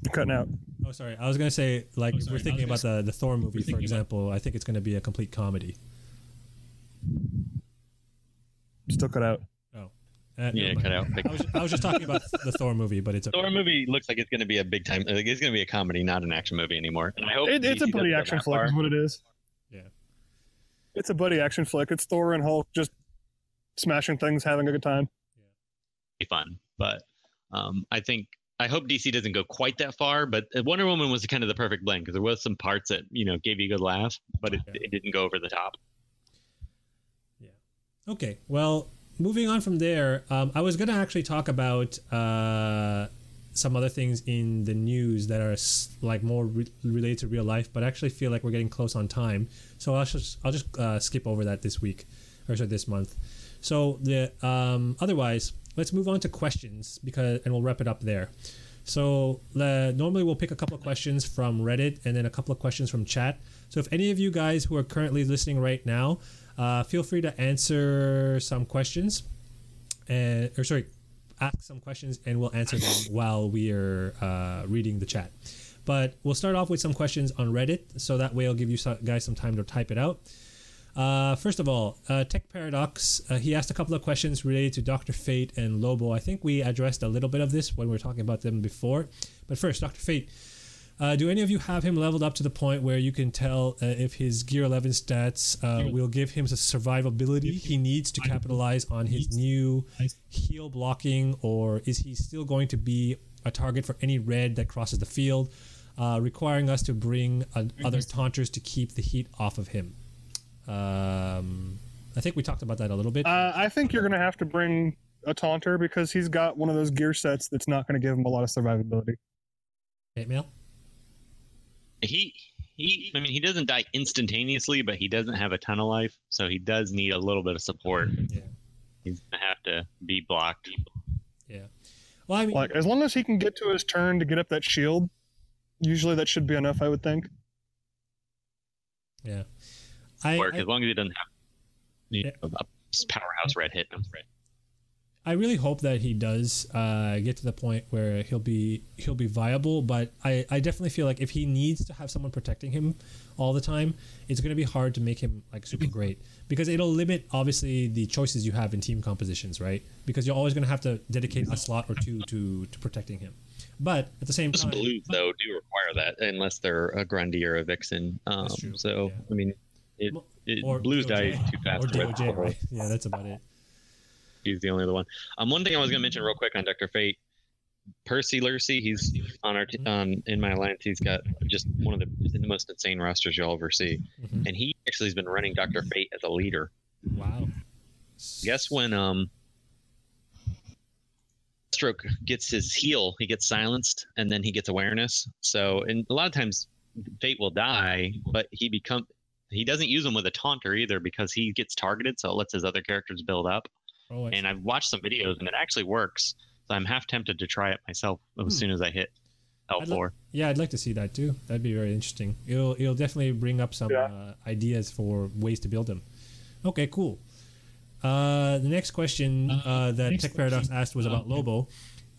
C: You're cutting out.
A: Oh, sorry. I was going to say like if we're thinking about the the Thor movie, for example. I think it's going to be a complete comedy.
C: Still cut out.
A: Uh,
D: yeah,
A: never
D: cut out.
A: I was, I was just talking about *laughs* the Thor movie, but it's a,
D: Thor movie looks like it's going to be a big time. Like it's going to be a comedy, not an action movie anymore. And I hope
C: It, it's a buddy action flick,
D: far.
C: is what it is.
A: Yeah.
C: It's a buddy action flick. It's Thor and Hulk just smashing things, having a good time.
D: Yeah, be fun. But um, I think I hope DC doesn't go quite that far. But Wonder Woman was kind of the perfect blend because there was some parts that you know gave you a good laugh, but it,
A: Yeah.
D: it didn't go over the top. Yeah.
A: Okay, well, moving on from there, um, I was going to actually talk about uh, some other things in the news that are like more re- related to real life, but I actually feel like we're getting close on time, so I'll just I'll just uh, skip over that this week or sorry, this month. So the um, otherwise, let's move on to questions because, and we'll wrap it up there. So uh, normally we'll pick a couple of questions from Reddit and then a couple of questions from chat. So if any of you guys who are currently listening right now, uh, feel free to answer some questions, and or sorry, ask some questions, and we'll answer them *laughs* while we are uh, reading the chat. But we'll start off with some questions on Reddit, so that way I'll give you some, guys some time to type it out. Uh, first of all, uh, Tech Paradox, uh, he asked a couple of questions related to Dr. Fate and Lobo. I think we addressed a little bit of this when we were talking about them before. But first, Dr. Fate, uh, do any of you have him leveled up to the point where you can tell uh, if his Gear 11 stats uh, will give him the survivability he needs to capitalize on his new heal blocking, or is he still going to be a target for any red that crosses the field, requiring us to bring other taunters to keep the heat off of him? Um, I think we talked about that a little bit.
C: Uh, I think you're going to have to bring a taunter because he's got one of those gear sets that's not going to give him a lot of survivability.
A: Hate Mail.
D: He he. I mean, he doesn't die instantaneously, but he doesn't have a ton of life, so he does need a little bit of support.
A: Yeah.
D: He's gonna have to be blocked.
A: Yeah. Well, I mean,
C: like as long as he can get to his turn to get up that shield, usually that should be enough. I would think.
A: Yeah.
D: I, work I, as long as he doesn't have you know, a powerhouse red hit him.
A: I really hope that he does uh, get to the point where he'll be he'll be viable. But I, I definitely feel like if he needs to have someone protecting him all the time, it's going to be hard to make him like super great because it'll limit obviously the choices you have in team compositions, right? Because you're always going to have to dedicate a slot or two to to protecting him. But at the same
D: Most
A: time,
D: blues though do require that unless they're a Grundy or a Vixen. Um, so yeah. I mean, it, it or blues die too fast.
A: Or DOJ, right? Yeah, that's about it.
D: He's the only other one. Um, one thing I was going to mention real quick on Doctor Fate, Percy Lurcy. He's on our t- mm-hmm. in my alliance. He's got just one of the, the most insane rosters you'll ever see, mm-hmm. and he actually has been running Doctor Fate as a leader.
A: Wow.
D: Guess when um Stroke gets his heal, he gets silenced, and then he gets awareness. So, and a lot of times, Fate will die, but he become he doesn't use him with a taunter either because he gets targeted, so it lets his other characters build up. Oh, and I've watched some videos and it actually works. So I'm half tempted to try it myself as hmm. soon as I hit L4.
A: Li- yeah, I'd like to see that too. That'd be very interesting. It'll it'll definitely bring up some yeah. uh, ideas for ways to build them. Okay, cool. Uh, the next question uh, uh that next Tech Paradox asked was about Lobo.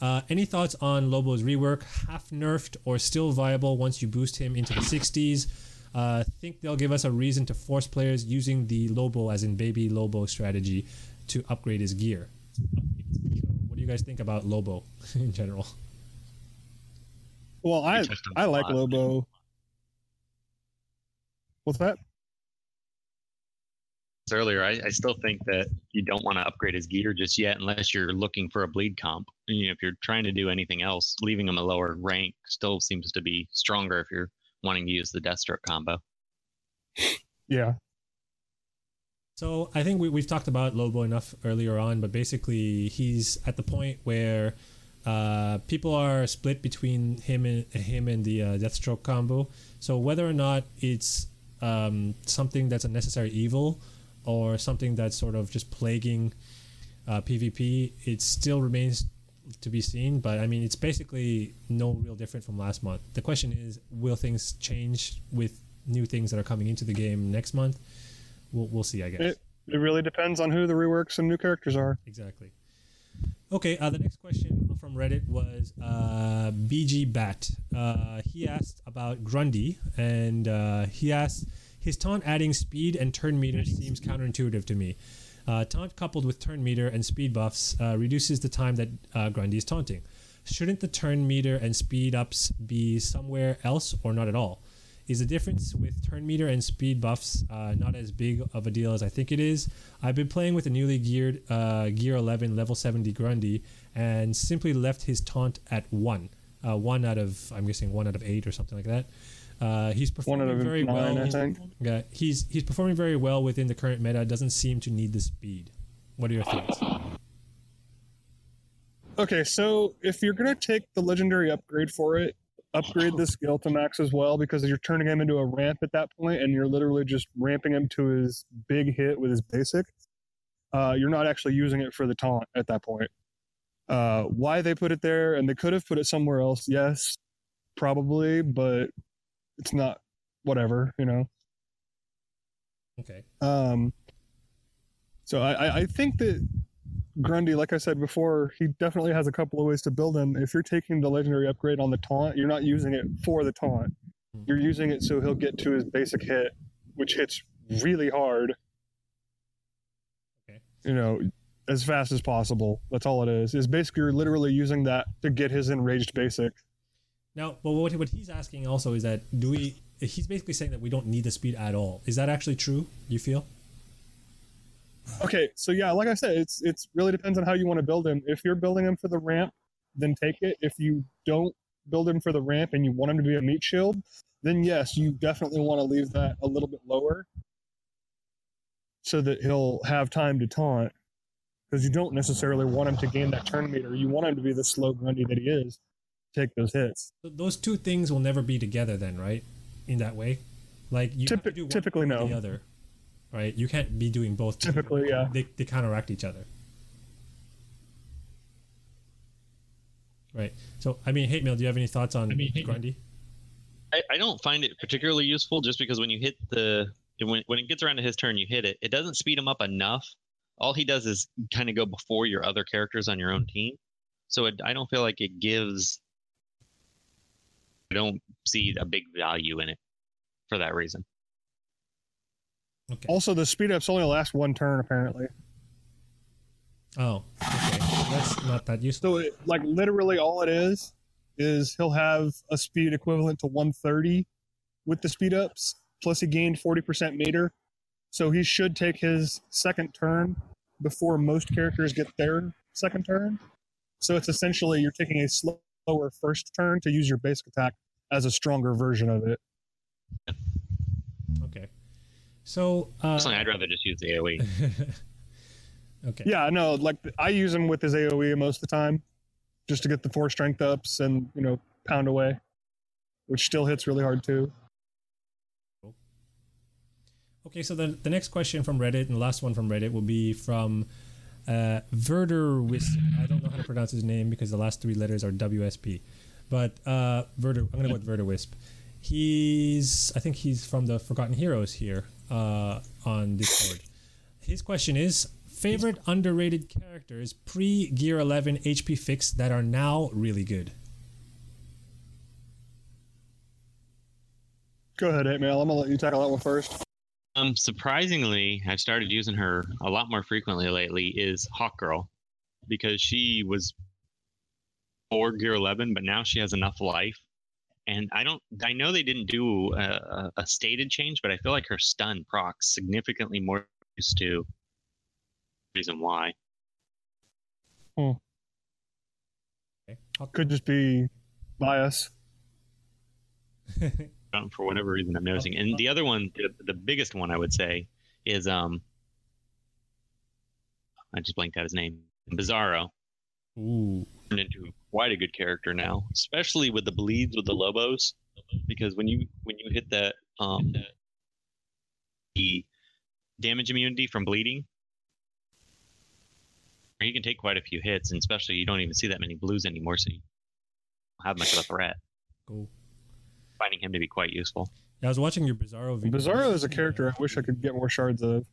A: Uh, any thoughts on Lobo's rework? Half nerfed or still viable once you boost him into the 60s? uh, think they'll give us a reason to force players using the Lobo, as in baby Lobo strategy, to upgrade his gear. So, what do you guys think about Lobo *laughs* in general?
C: Well, I I like Lobo. What's that?
D: Earlier, I, I still think that you don't want to upgrade his gear just yet, unless you're looking for a bleed comp. You know, if you're trying to do anything else, leaving him a lower rank still seems to be stronger if you're wanting to use the Deathstroke combo.
C: Yeah.
A: So I think we, we've talked about Lobo enough earlier on, but basically he's at the point where uh, people are split between him and him and the uh, Deathstroke combo. So whether or not it's um, something that's a necessary evil or something that's sort of just plaguing uh, PvP, it still remains to be seen. But I mean, it's basically no real different from last month. The question is, will things change with new things that are coming into the game next month? We'll we'll see. I guess
C: it, it really depends on who the reworks and new characters are.
A: Exactly. Okay, uh, the next question from Reddit was uh, BG Bat. Uh, he asked about Grundy, and uh, he asked his taunt adding speed and turn meter seems counterintuitive to me. Uh, taunt coupled with turn meter and speed buffs uh, reduces the time that uh, Grundy is taunting. Shouldn't the turn meter and speed ups be somewhere else or not at all? Is the difference with turn meter and speed buffs uh, not as big of a deal as I think it is? I've been playing with a newly geared uh, Gear 11 level 70 Grundy and simply left his taunt at 1. Uh, 1 out of, I'm guessing 1 out of 8 or something like that. Uh, he's performing very nine, well. I Yeah, he's he's performing very well within the current meta. Doesn't seem to need the speed. What are your thoughts?
C: Okay, so if you're gonna take the legendary upgrade for it, upgrade the skill to max as well because you're turning him into a ramp at that point, and you're literally just ramping him to his big hit with his basic. Uh, you're not actually using it for the taunt at that point. Uh, why they put it there, and they could have put it somewhere else. Yes, probably, but it's not. Whatever, you know.
A: Okay.
C: Um, so I, I- I think that Grundy, like I said before, he definitely has a couple of ways to build him. If you're taking the legendary upgrade on the taunt, you're not using it for the taunt. Hmm. You're using it so he'll get to his basic hit, which hits really hard.
A: Okay.
C: You know, as fast as possible. That's all it is. Is basically you're literally using that to get his enraged basic.
A: Now, but what what he's asking also is that do we? He's basically saying that we don't need the speed at all. Is that actually true? You feel?
C: Okay, so yeah, like I said, it's it's really depends on how you want to build him. If you're building him for the ramp, then take it. If you don't build him for the ramp and you want him to be a meat shield, then yes, you definitely want to leave that a little bit lower so that he'll have time to taunt. Because you don't necessarily want him to gain that turn meter. You want him to be the slow Grundy that he is, take those hits.
A: Those two things will never be together, then, right? In that way, like you have to do one
C: typically, no.
A: the other, right? You can't be doing both.
C: Typically, yeah.
A: They they counteract each other. Right. So, I mean, Hate Mail. Do you have any thoughts on I mean, Grundy?
D: I, I don't find it particularly useful just because when you hit the when when it gets around to his turn, you hit it. It doesn't speed him up enough. All he does is kind of go before your other characters on your own team. So it, I don't feel like it gives. I don't see a big value in it for that reason.
A: Okay.
C: Also, the speed ups only last one turn, apparently.
A: Oh, okay. That's not that useful.
C: So, it, like, literally, all it is is he'll have a speed equivalent to 130 with the speed ups, plus he gained 40% meter. So, he should take his second turn before most characters get their second turn. So, it's essentially you're taking a slower first turn to use your basic attack as a stronger version of it.
A: Okay. So, uh,
D: Personally, I'd rather just use the. AOE. *laughs*
A: okay.
C: Yeah, I know. Like, I use him with his AoE most of the time just to get the four strength ups and, you know, pound away, which still hits really hard too.
A: Okay, so the, the next question from Reddit and the last one from Reddit will be from uh, Verder Wisp. I don't know how to pronounce his name because the last three letters are WSP. But uh, Verder, I'm going to go with Verder Wisp. He's, I think he's from the Forgotten Heroes here uh, on Discord. His question is favorite underrated characters pre Gear 11 HP fix that are now really good?
C: Go ahead, Hate Mail. I'm gonna let you tackle that one first.
D: Um, surprisingly, I've started using her a lot more frequently lately. Is Hawk Girl because she was for Gear 11, but now she has enough life. And I don't. I know they didn't do a, a- a stated change, but I feel like her stun procs significantly more used to. Reason why?
A: Okay.
C: Could just be bias. *laughs*
D: um, for whatever reason I'm noticing. And the other one, the, the biggest one I would say, is um, I just blanked out his name, Bizarro.
A: Ooh.
D: Turned into quite a good character now, especially with the bleeds with the Lobos, because when you when you hit that um the damage immunity from bleeding. You can take quite a few hits, and especially you don't even see that many blues anymore, so you don't have much of a threat.
A: Cool.
D: Finding him to be quite useful.
A: Yeah, I was watching your Bizarro video.
C: Bizarro is a character I wish I could get more shards of.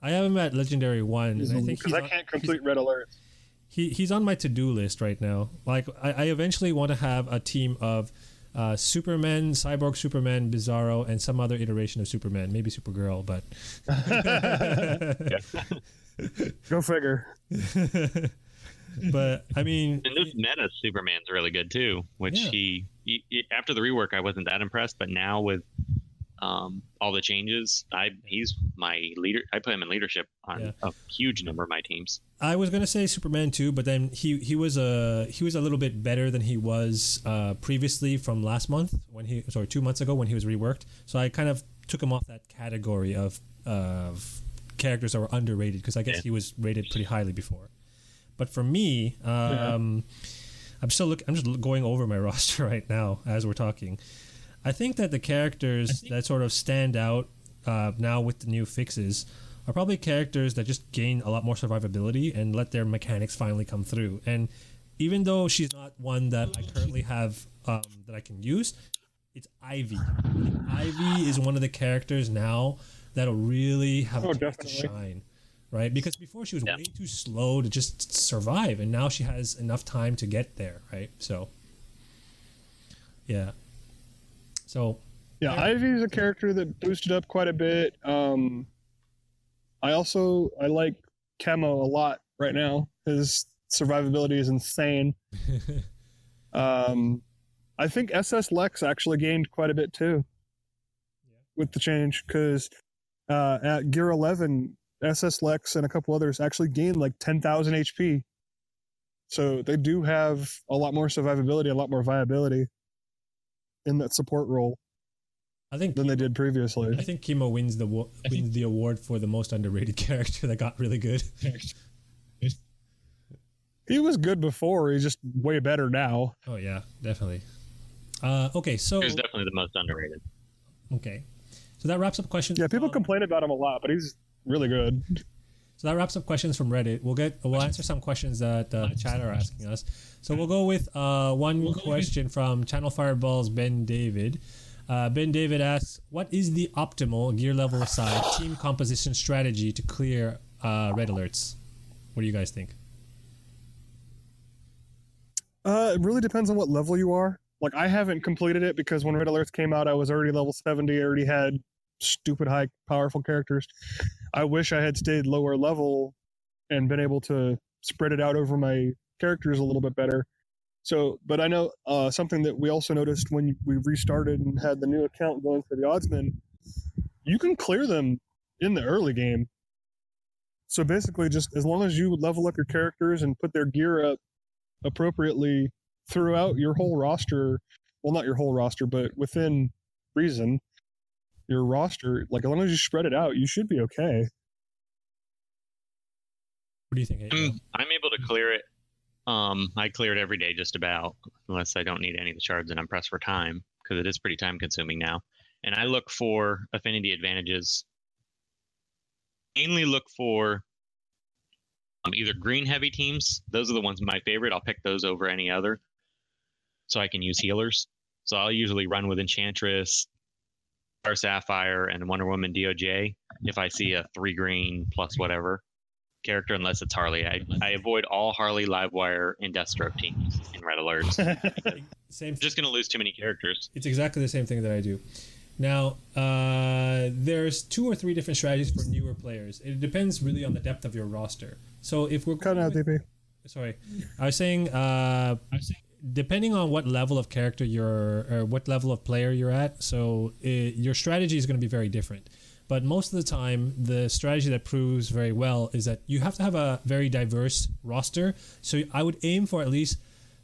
A: I have him at Legendary 1, and I think
C: Because I can't complete red alerts.
A: He he's on my to-do list right now. Like I, I eventually want to have a team of uh, Superman, Cyborg Superman, Bizarro, and some other iteration of Superman, maybe Supergirl, but *laughs*
C: Go figure. *laughs*
A: but I mean,
D: And this meta Superman's really good too, which
A: Yeah.
D: he, he, he- after the rework I wasn't that impressed, but now with um, all the changes, I he's my leader. I put him in leadership on
A: Yeah.
D: a huge number of my teams.
A: I was gonna say Superman too, but then he he was a he was a little bit better than he was uh, previously from last month when he sorry two months ago when he was reworked. So I kind of took him off that category of of characters that were underrated because I guess
D: Yeah.
A: he was rated pretty highly before. But for me, um, I'm still look. I'm just going over my *laughs* roster right now as we're talking. I think that the characters that sort of stand out uh, now with the new fixes are probably characters that just gain a lot more survivability and let their mechanics finally come through. And even though she's not one that I currently have um, that I can use, it's Ivy. I Ivy is one of the characters now that'll really have
C: Oh,
A: a chance to shine, right? Because before she was
D: Yeah.
A: way too slow to just survive, and now she has enough time to get there, right? So, yeah. So
C: Yeah, Ivy is a character that boosted up quite a bit. Um, I also I like Chemo a lot right now. His survivability is insane. *laughs* Um, I think SS Lex actually gained quite a bit too
A: Yeah.
C: with the change because uh, at Gear 11, SS Lex and a couple others actually gained like 10,000 HP. So they do have a lot more survivability, a lot more viability in that support role
A: I think
C: than they did previously.
A: I think Chemo wins the wa- wins the award for the most underrated *laughs* character that got really good. *laughs*
C: He was good before. He's just way better now.
A: Oh yeah, definitely. Uh, okay, so
D: he's definitely the most underrated.
A: okay, so that wraps up questions.
C: Yeah, people
A: from-
C: complain about him a lot, but he's really good.
A: So that wraps up questions from Reddit. We'll get we'll answer some questions that uh, the chat are asking us. So we'll go with uh, one question from Channel Fireball's Ben David. Uh, ben David asks, "What is the optimal gear level aside team composition strategy to clear uh, red alerts?" What do you guys think?
C: Uh, it really depends on what level you are. Like I haven't completed it because when Red Alerts came out, I was already level seventy. I already had stupid high powerful characters. I wish I had stayed lower level and been able to spread it out over my characters a little bit better. So, but I know uh, something that we also noticed when we restarted and had the new account going for the oddsman. You can clear them in the early game. So basically, just as long as you level up your characters and put their gear up appropriately throughout your whole roster well not your whole roster but within reason your roster like as long as you spread it out you should be okay
A: What do you think?
D: I'm, I'm able to clear it. Um, I clear it every day just about, unless I don't need any of the shards and I'm pressed for time because it is pretty time consuming now. And I look for affinity advantages. Mainly look for um, either green heavy teams. Those are the ones my favorite. I'll pick those over any other, so I can use healers. So I'll usually run with Enchantress, Star Sapphire, and Wonder Woman DOJ if I see a three green plus whatever character unless it's Harley. I, I avoid all Harley, Livewire, and Deathstroke teams in red alerts. *laughs*
A: Same.
D: I'm just gonna lose too many characters.
A: It's exactly the same thing that I do. Now, uh, there's two or three different strategies for newer players. It depends really on the depth of your roster. So if we're
C: cut out dp
A: sorry, I was saying, uh, depending on what level of character you're or what level of player you're at, so it, your strategy is going to be very different. But most of the time, the strategy that proves very well is that you have to have a very diverse roster. So I would aim for at least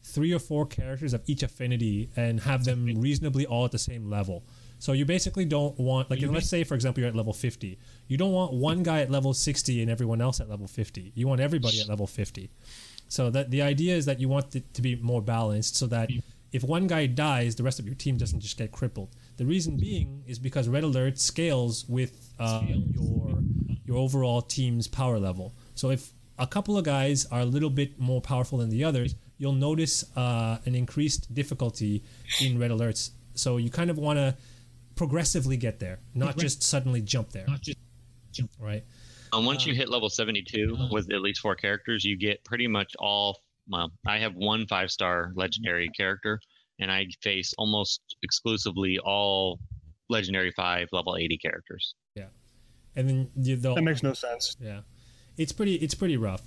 A: three or four characters of each affinity and have them reasonably all at the same level. So you basically don't want like let's say for example you're at level 50. You don't want one guy at level 60 and everyone else at level 50. You want everybody at level 50. So that the idea is that you want it to be more balanced so that if one guy dies, the rest of your team doesn't just get crippled. The reason being is because red alert scales with uh, your your overall team's power level. So if a couple of guys are a little bit more powerful than the others, you'll notice uh, an increased difficulty in red alerts. So you kind of want to progressively get there, not just suddenly jump there. Right.
D: Um, once you hit level 72 with at least four characters, you get pretty much all. Well, I have one five star legendary character, and I face almost exclusively all legendary five level 80 characters. Yeah.
A: And then you, they'll,
C: that makes no sense
A: Yeah, it's pretty. It's pretty rough.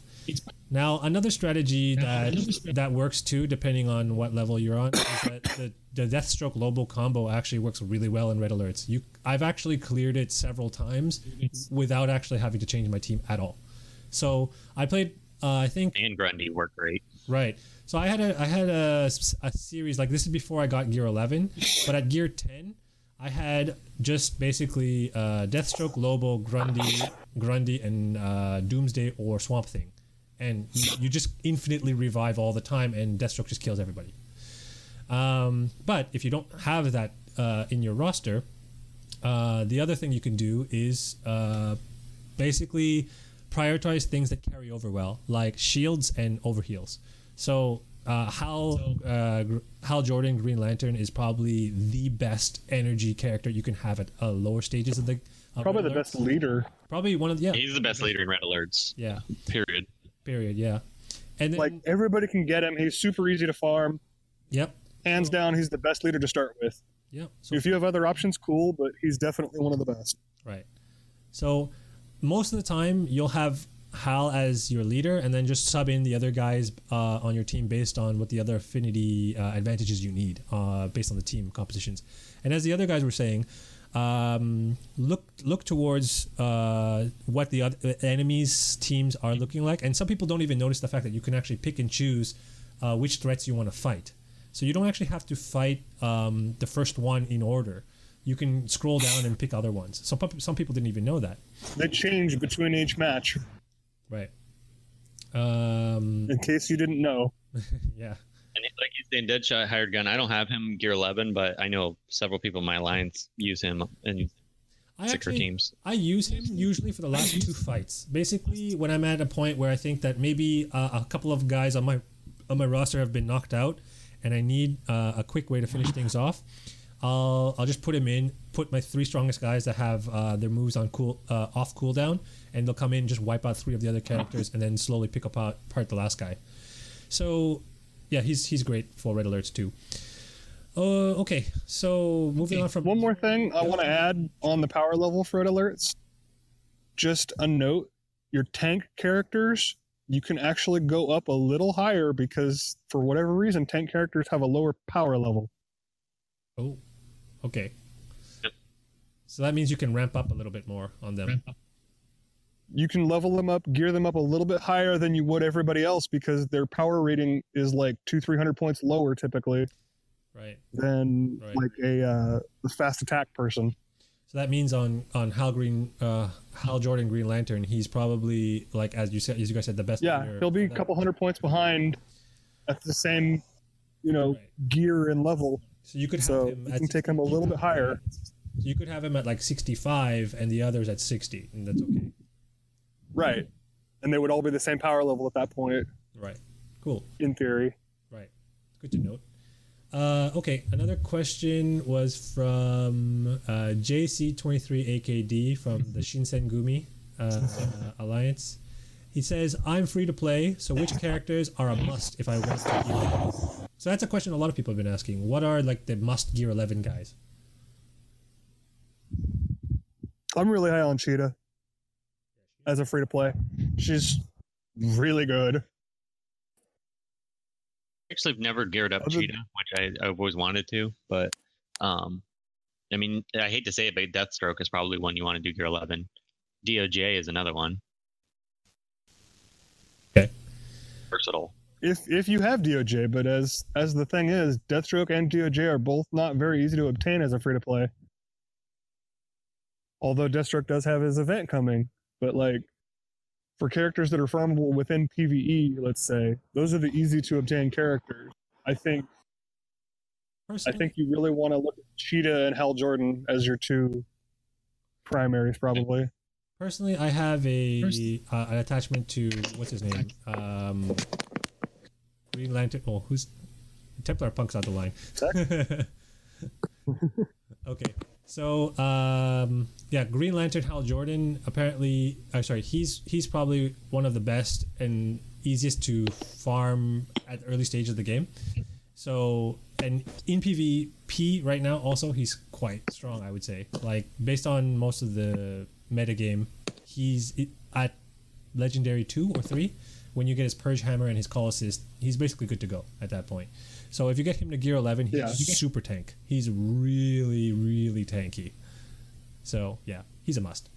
A: Now another strategy that that works too, depending on what level you're on, is that the, the Deathstroke Lobo combo actually works really well in red alerts. You, I've actually cleared it several times without actually having to change my team at all. So I played. Uh, I think
D: And Grundy work great.
A: Right. So I had a I had a, a series like this is before I got gear 11, but at gear 10, I had just basically uh, Deathstroke, Lobo, Grundy, Grundy, and uh, Doomsday or Swamp Thing, and you, you just infinitely revive all the time, and Deathstroke just kills everybody. Um, but if you don't have that uh, in your roster, uh, the other thing you can do is uh, basically prioritize things that carry over well, like shields and overheals. So uh, Hal uh, Hal Jordan Green Lantern is probably the best energy character you can have at uh, lower stages of the.
C: Probably the
A: Alerts.
C: best leader.
A: Probably one of the, yeah.
D: He's the best leader in red alerts.
A: Yeah.
D: Period.
A: Period. Yeah. And then
C: Like everybody can get him. He's super easy to farm.
A: yep.
C: Hands down, he's the best leader to start with.
A: Yep. So
C: If you have other options, cool, but he's definitely one of the best.
A: Right. So most of the time you'll have Hal as your leader, and then just sub in the other guys uh, on your team based on what the other affinity uh, advantages you need, uh, based on the team compositions. And as the other guys were saying, um, look look towards uh, what the other enemies' teams are looking like, and some people don't even notice the fact that you can actually pick and choose uh, which threats you want to fight. So you don't actually have to fight um, the first one in order. You can scroll down and pick other ones. Some some people didn't even know that.
C: They change between each match,
A: Right. Um,
C: in case you didn't know. *laughs*
A: yeah.
D: And it- like he's saying, Deadshot hired gun. I don't have him gear 11, but I know several people in my alliance use him and
A: I actually,
D: teams.
A: I use him usually for the last two fights. Basically, when I'm at a point where I think that maybe uh, a couple of guys on my on my roster have been knocked out, and I need uh, a quick way to finish things off, I'll I'll just put him in, put my three strongest guys that have uh, their moves on cool uh, off cooldown, and they'll come in, and just wipe out three of the other characters, and then slowly pick apart part the last guy. So, yeah, he's he's great for red alerts too. Uh, okay, so moving on from
C: One more thing I want to add on the power level for red alerts. Just a note: your tank characters, you can actually go up a little higher because, for whatever reason, tank characters have a lower power level.
A: Oh, okay.
D: Yep.
A: So that means you can ramp up a little bit more on them.
C: You can level them up, gear them up a little bit higher than you would everybody else because their power rating is like two, three hundred points lower typically
A: Right.
C: than
A: Right.
C: like a uh, fast attack person.
A: So that means on on Hal Green, uh, Hal Jordan Green Lantern, he's probably like as you said, as you guys said, the best.
C: Yeah, he'll be a couple hundred points behind at the same, you know,
A: Right.
C: gear and level.
A: So you could have
C: So
A: him.
C: you can take him a little bit higher.
A: you could have him at like sixty-five, and the others at sixty, and that's okay.
C: Right. And they would all be the same power level at that point,
A: Right. Cool.
C: in theory.
A: Right. Good to note. Uh, okay, another question was from uh, JC23AKD from the *laughs* Shinsengumi uh, uh, Alliance. He says, I'm free to play, so which characters are a must if I want to gear 11? So that's a question a lot of people have been asking. What are like the must gear 11 guys?
C: I'm really high on Cheetah as a free to play. She's really good.
D: Actually, I've never geared up
C: Other-
D: Cheetah, which I, I've always wanted to, but um, I mean, I hate to say it, but Deathstroke is probably one you want to do gear 11. DOJ is another one.
A: Okay.
D: Versatile.
C: If if you have DOJ, but as as the thing is, Deathstroke and DOJ are both not very easy to obtain as a free to play. Although Deathstroke does have his event coming, but like for characters that are farmable within PvE, let's say, those are the easy to obtain characters. I think I think you really want to look at Cheetah and Hal Jordan as your two primaries, probably.
A: personally, I have a uh, an attachment to what's his name? Um, Green Lantern. Oh, who's Templar Punk's out the line. *laughs* okay, so um, yeah, Green Lantern Hal Jordan. Apparently, uh, sorry, he's he's probably one of the best and easiest to farm at the early stage of the game. So, and in PvP right now, also he's quite strong. I would say, like based on most of the meta game, he's at legendary two or three. When you get his Purge Hammer and his Call Assist, he's basically good to go at that point. So if you get him to gear 11, he's
C: Yeah. *laughs*
A: super tank. He's really, really tanky. So yeah, he's a must,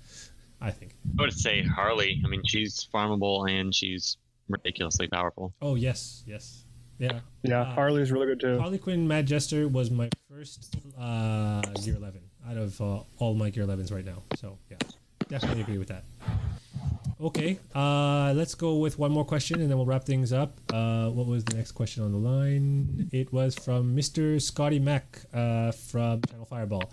A: I think.
D: I would say Harley. I mean, she's farmable and she's ridiculously powerful.
A: Oh yes, yes, yeah.
C: Yeah,
A: Uh,
C: Harley's really good too.
A: Harley Quinn Mad Jester was my first uh, Gear 11 out of uh, all my Gear 11s right now. So yeah, definitely agree with that. Okay, uh, let's go with one more question and then we'll wrap things up. Uh, what was the next question on the line? It was from Mr. Scotty Mack uh, from Channel Fireball.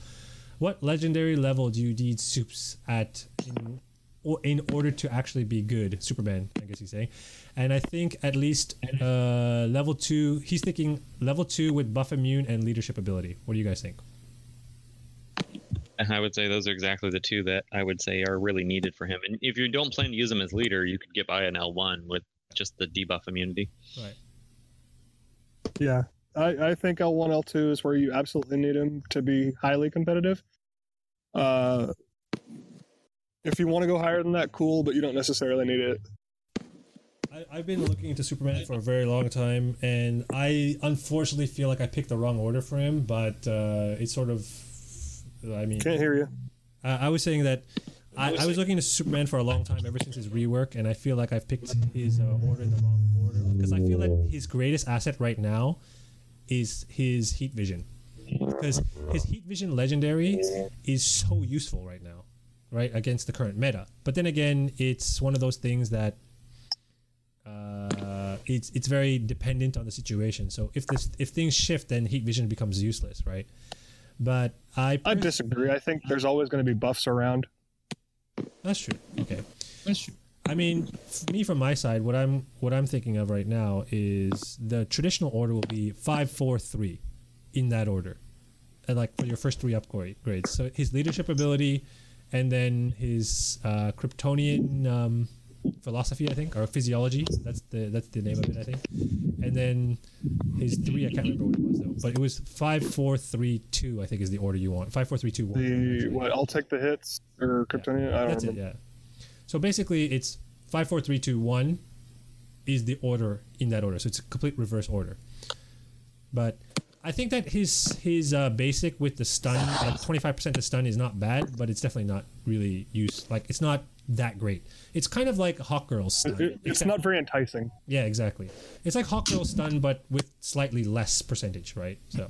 A: What legendary level do you need soups at in or in order to actually be good. Superman, I guess he's saying, and I think at least uh, level two. He's thinking level two with buff immune and leadership ability. What do you guys think?
D: And I would say those are exactly the two that I would say are really needed for him. And if you don't plan to use him as leader, you could get by an L1 with just the debuff immunity.
A: Right.
C: Yeah, I, I think L1, L2 is where you absolutely need him to be highly competitive. Uh, if you want to go higher than that, cool, but you don't necessarily need it.
A: I, I've been looking into Superman for a very long time, and I unfortunately feel like I picked the wrong order for him. But uh, it's sort of, I mean,
C: Can't hear you.
A: I, I was saying that I, I was looking to Superman for a long time, ever since his rework, and I feel like I've picked his uh, order in the wrong order because I feel that his greatest asset right now is his heat vision, because his heat vision legendary is so useful right now, right against the current meta. But then again, it's one of those things that uh, it's it's very dependent on the situation. So if this if things shift, then heat vision becomes useless, right? But I
C: I disagree. I think there's always going to be buffs around.
A: That's true. Okay. That's true. I mean, me from my side, what I'm what I'm thinking of right now is the traditional order will be five, four, three, in that order, and like for your first three upgrades. So his leadership ability, and then his uh, Kryptonian um, philosophy, I think, or physiology. That's the that's the name of it, I think. And then his three, I can't remember what it was though, but it was five, four, three, two. I think is the order you want. Five, four, three, two, one.
C: The what? I'll take the hits or Kryptonian. I don't
A: That's it, yeah. So basically, it's five, four, three, two, one is the order in that order. So it's a complete reverse order. But I think that his his uh, basic with the stun, like twenty five percent of stun, is not bad, but it's definitely not really use. Like it's not that great. It's kind of like Hawkgirl's stun.
C: It- it's
A: except-
C: not very enticing.
A: Yeah, exactly. It's like Hawkgirl's stun, but with slightly less percentage, right? So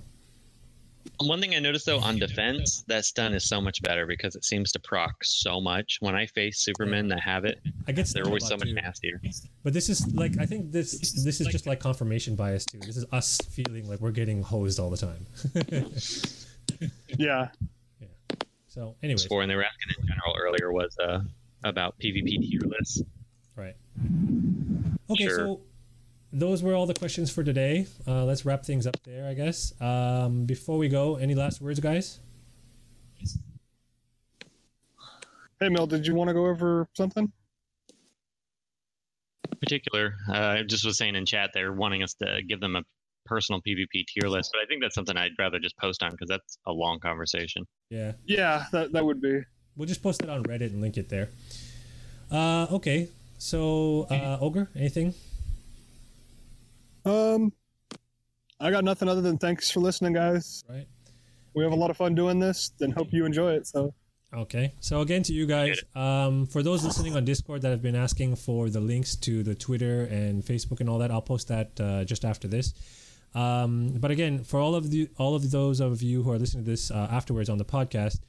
D: One thing I noticed though on defense, that stun is so much better because it seems to proc so much. When I face Supermen that have it,
A: I guess
D: they're always so much
A: too.
D: nastier.
A: But this is like I think this this is just like confirmation bias too. This is us feeling like we're getting hosed all the time. *laughs*
C: Yeah. Yeah.
A: so, anyway,
D: Score, and they were asking in general earlier was uh, about PvP tier lists.
A: right? Okay,
D: Sure.
A: so those were all the questions for today. Uh, let's wrap things up there, I guess. Um, before we go, any last words, guys?
C: Hey, Mel, did you want to go over something?
D: particular, uh, I just was saying in chat they're wanting us to give them a personal PvP tier list, but I think that's something I'd rather just post on because that's a long conversation.
A: Yeah,
C: Yeah, that, that would be.
A: We'll just post it on Reddit and link it there. Uh, okay, so uh, ogre, anything?
C: Um, I got nothing other than thanks for listening, guys.
A: Right.
C: We have a lot of fun doing this, and hope you enjoy it. So,
A: Okay. So again, to you guys, um, for those listening on Discord that have been asking for the links to the Twitter and Facebook and all that, I'll post that uh, just after this. Um, but again, for all of the all of those of you who are listening to this uh, afterwards on the podcast,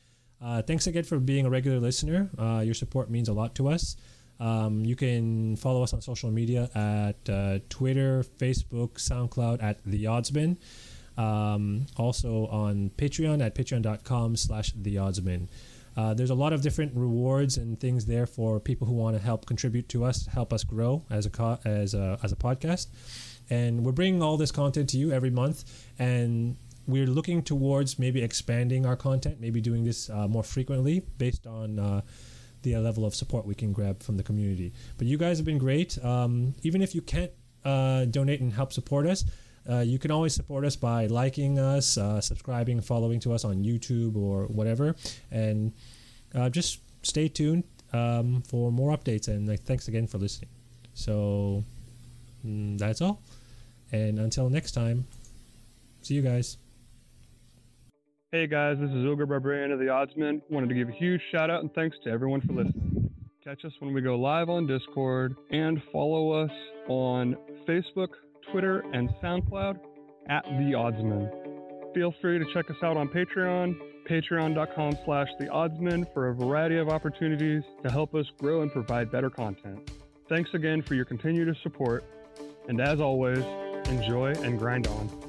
A: uh, thanks again for being a regular listener. Uh, your support means a lot to us. Um, you can follow us on social media at uh, Twitter, Facebook, SoundCloud at The Oddsman. Um, also on Patreon at patreon.com slash The Oddsman. Uh, there's a lot of different rewards and things there for people who want to help contribute to us, help us grow as a co- as a as a podcast. And we're bringing all this content to you every month, and we're looking towards maybe expanding our content, maybe doing this uh, more frequently based on uh, the level of support we can grab from the community. But you guys have been great. Um, even if you can't uh, donate and help support us, uh, you can always support us by liking us, uh, subscribing, following to us on YouTube or whatever, and uh, just stay tuned um, for more updates. And like, thanks again for listening. So mm, that's all. And until next time, see you guys.
C: Hey guys, this is Ogre Barbarian of the Oddsman. Wanted to give a huge shout out and thanks to everyone for listening. Catch us when we go live on Discord and follow us on Facebook, Twitter, and SoundCloud at the Oddsman. Feel free to check us out on Patreon, patreon.com slash the Oddsman for a variety of opportunities to help us grow and provide better content. Thanks again for your continued support, and as always, enjoy and grind on.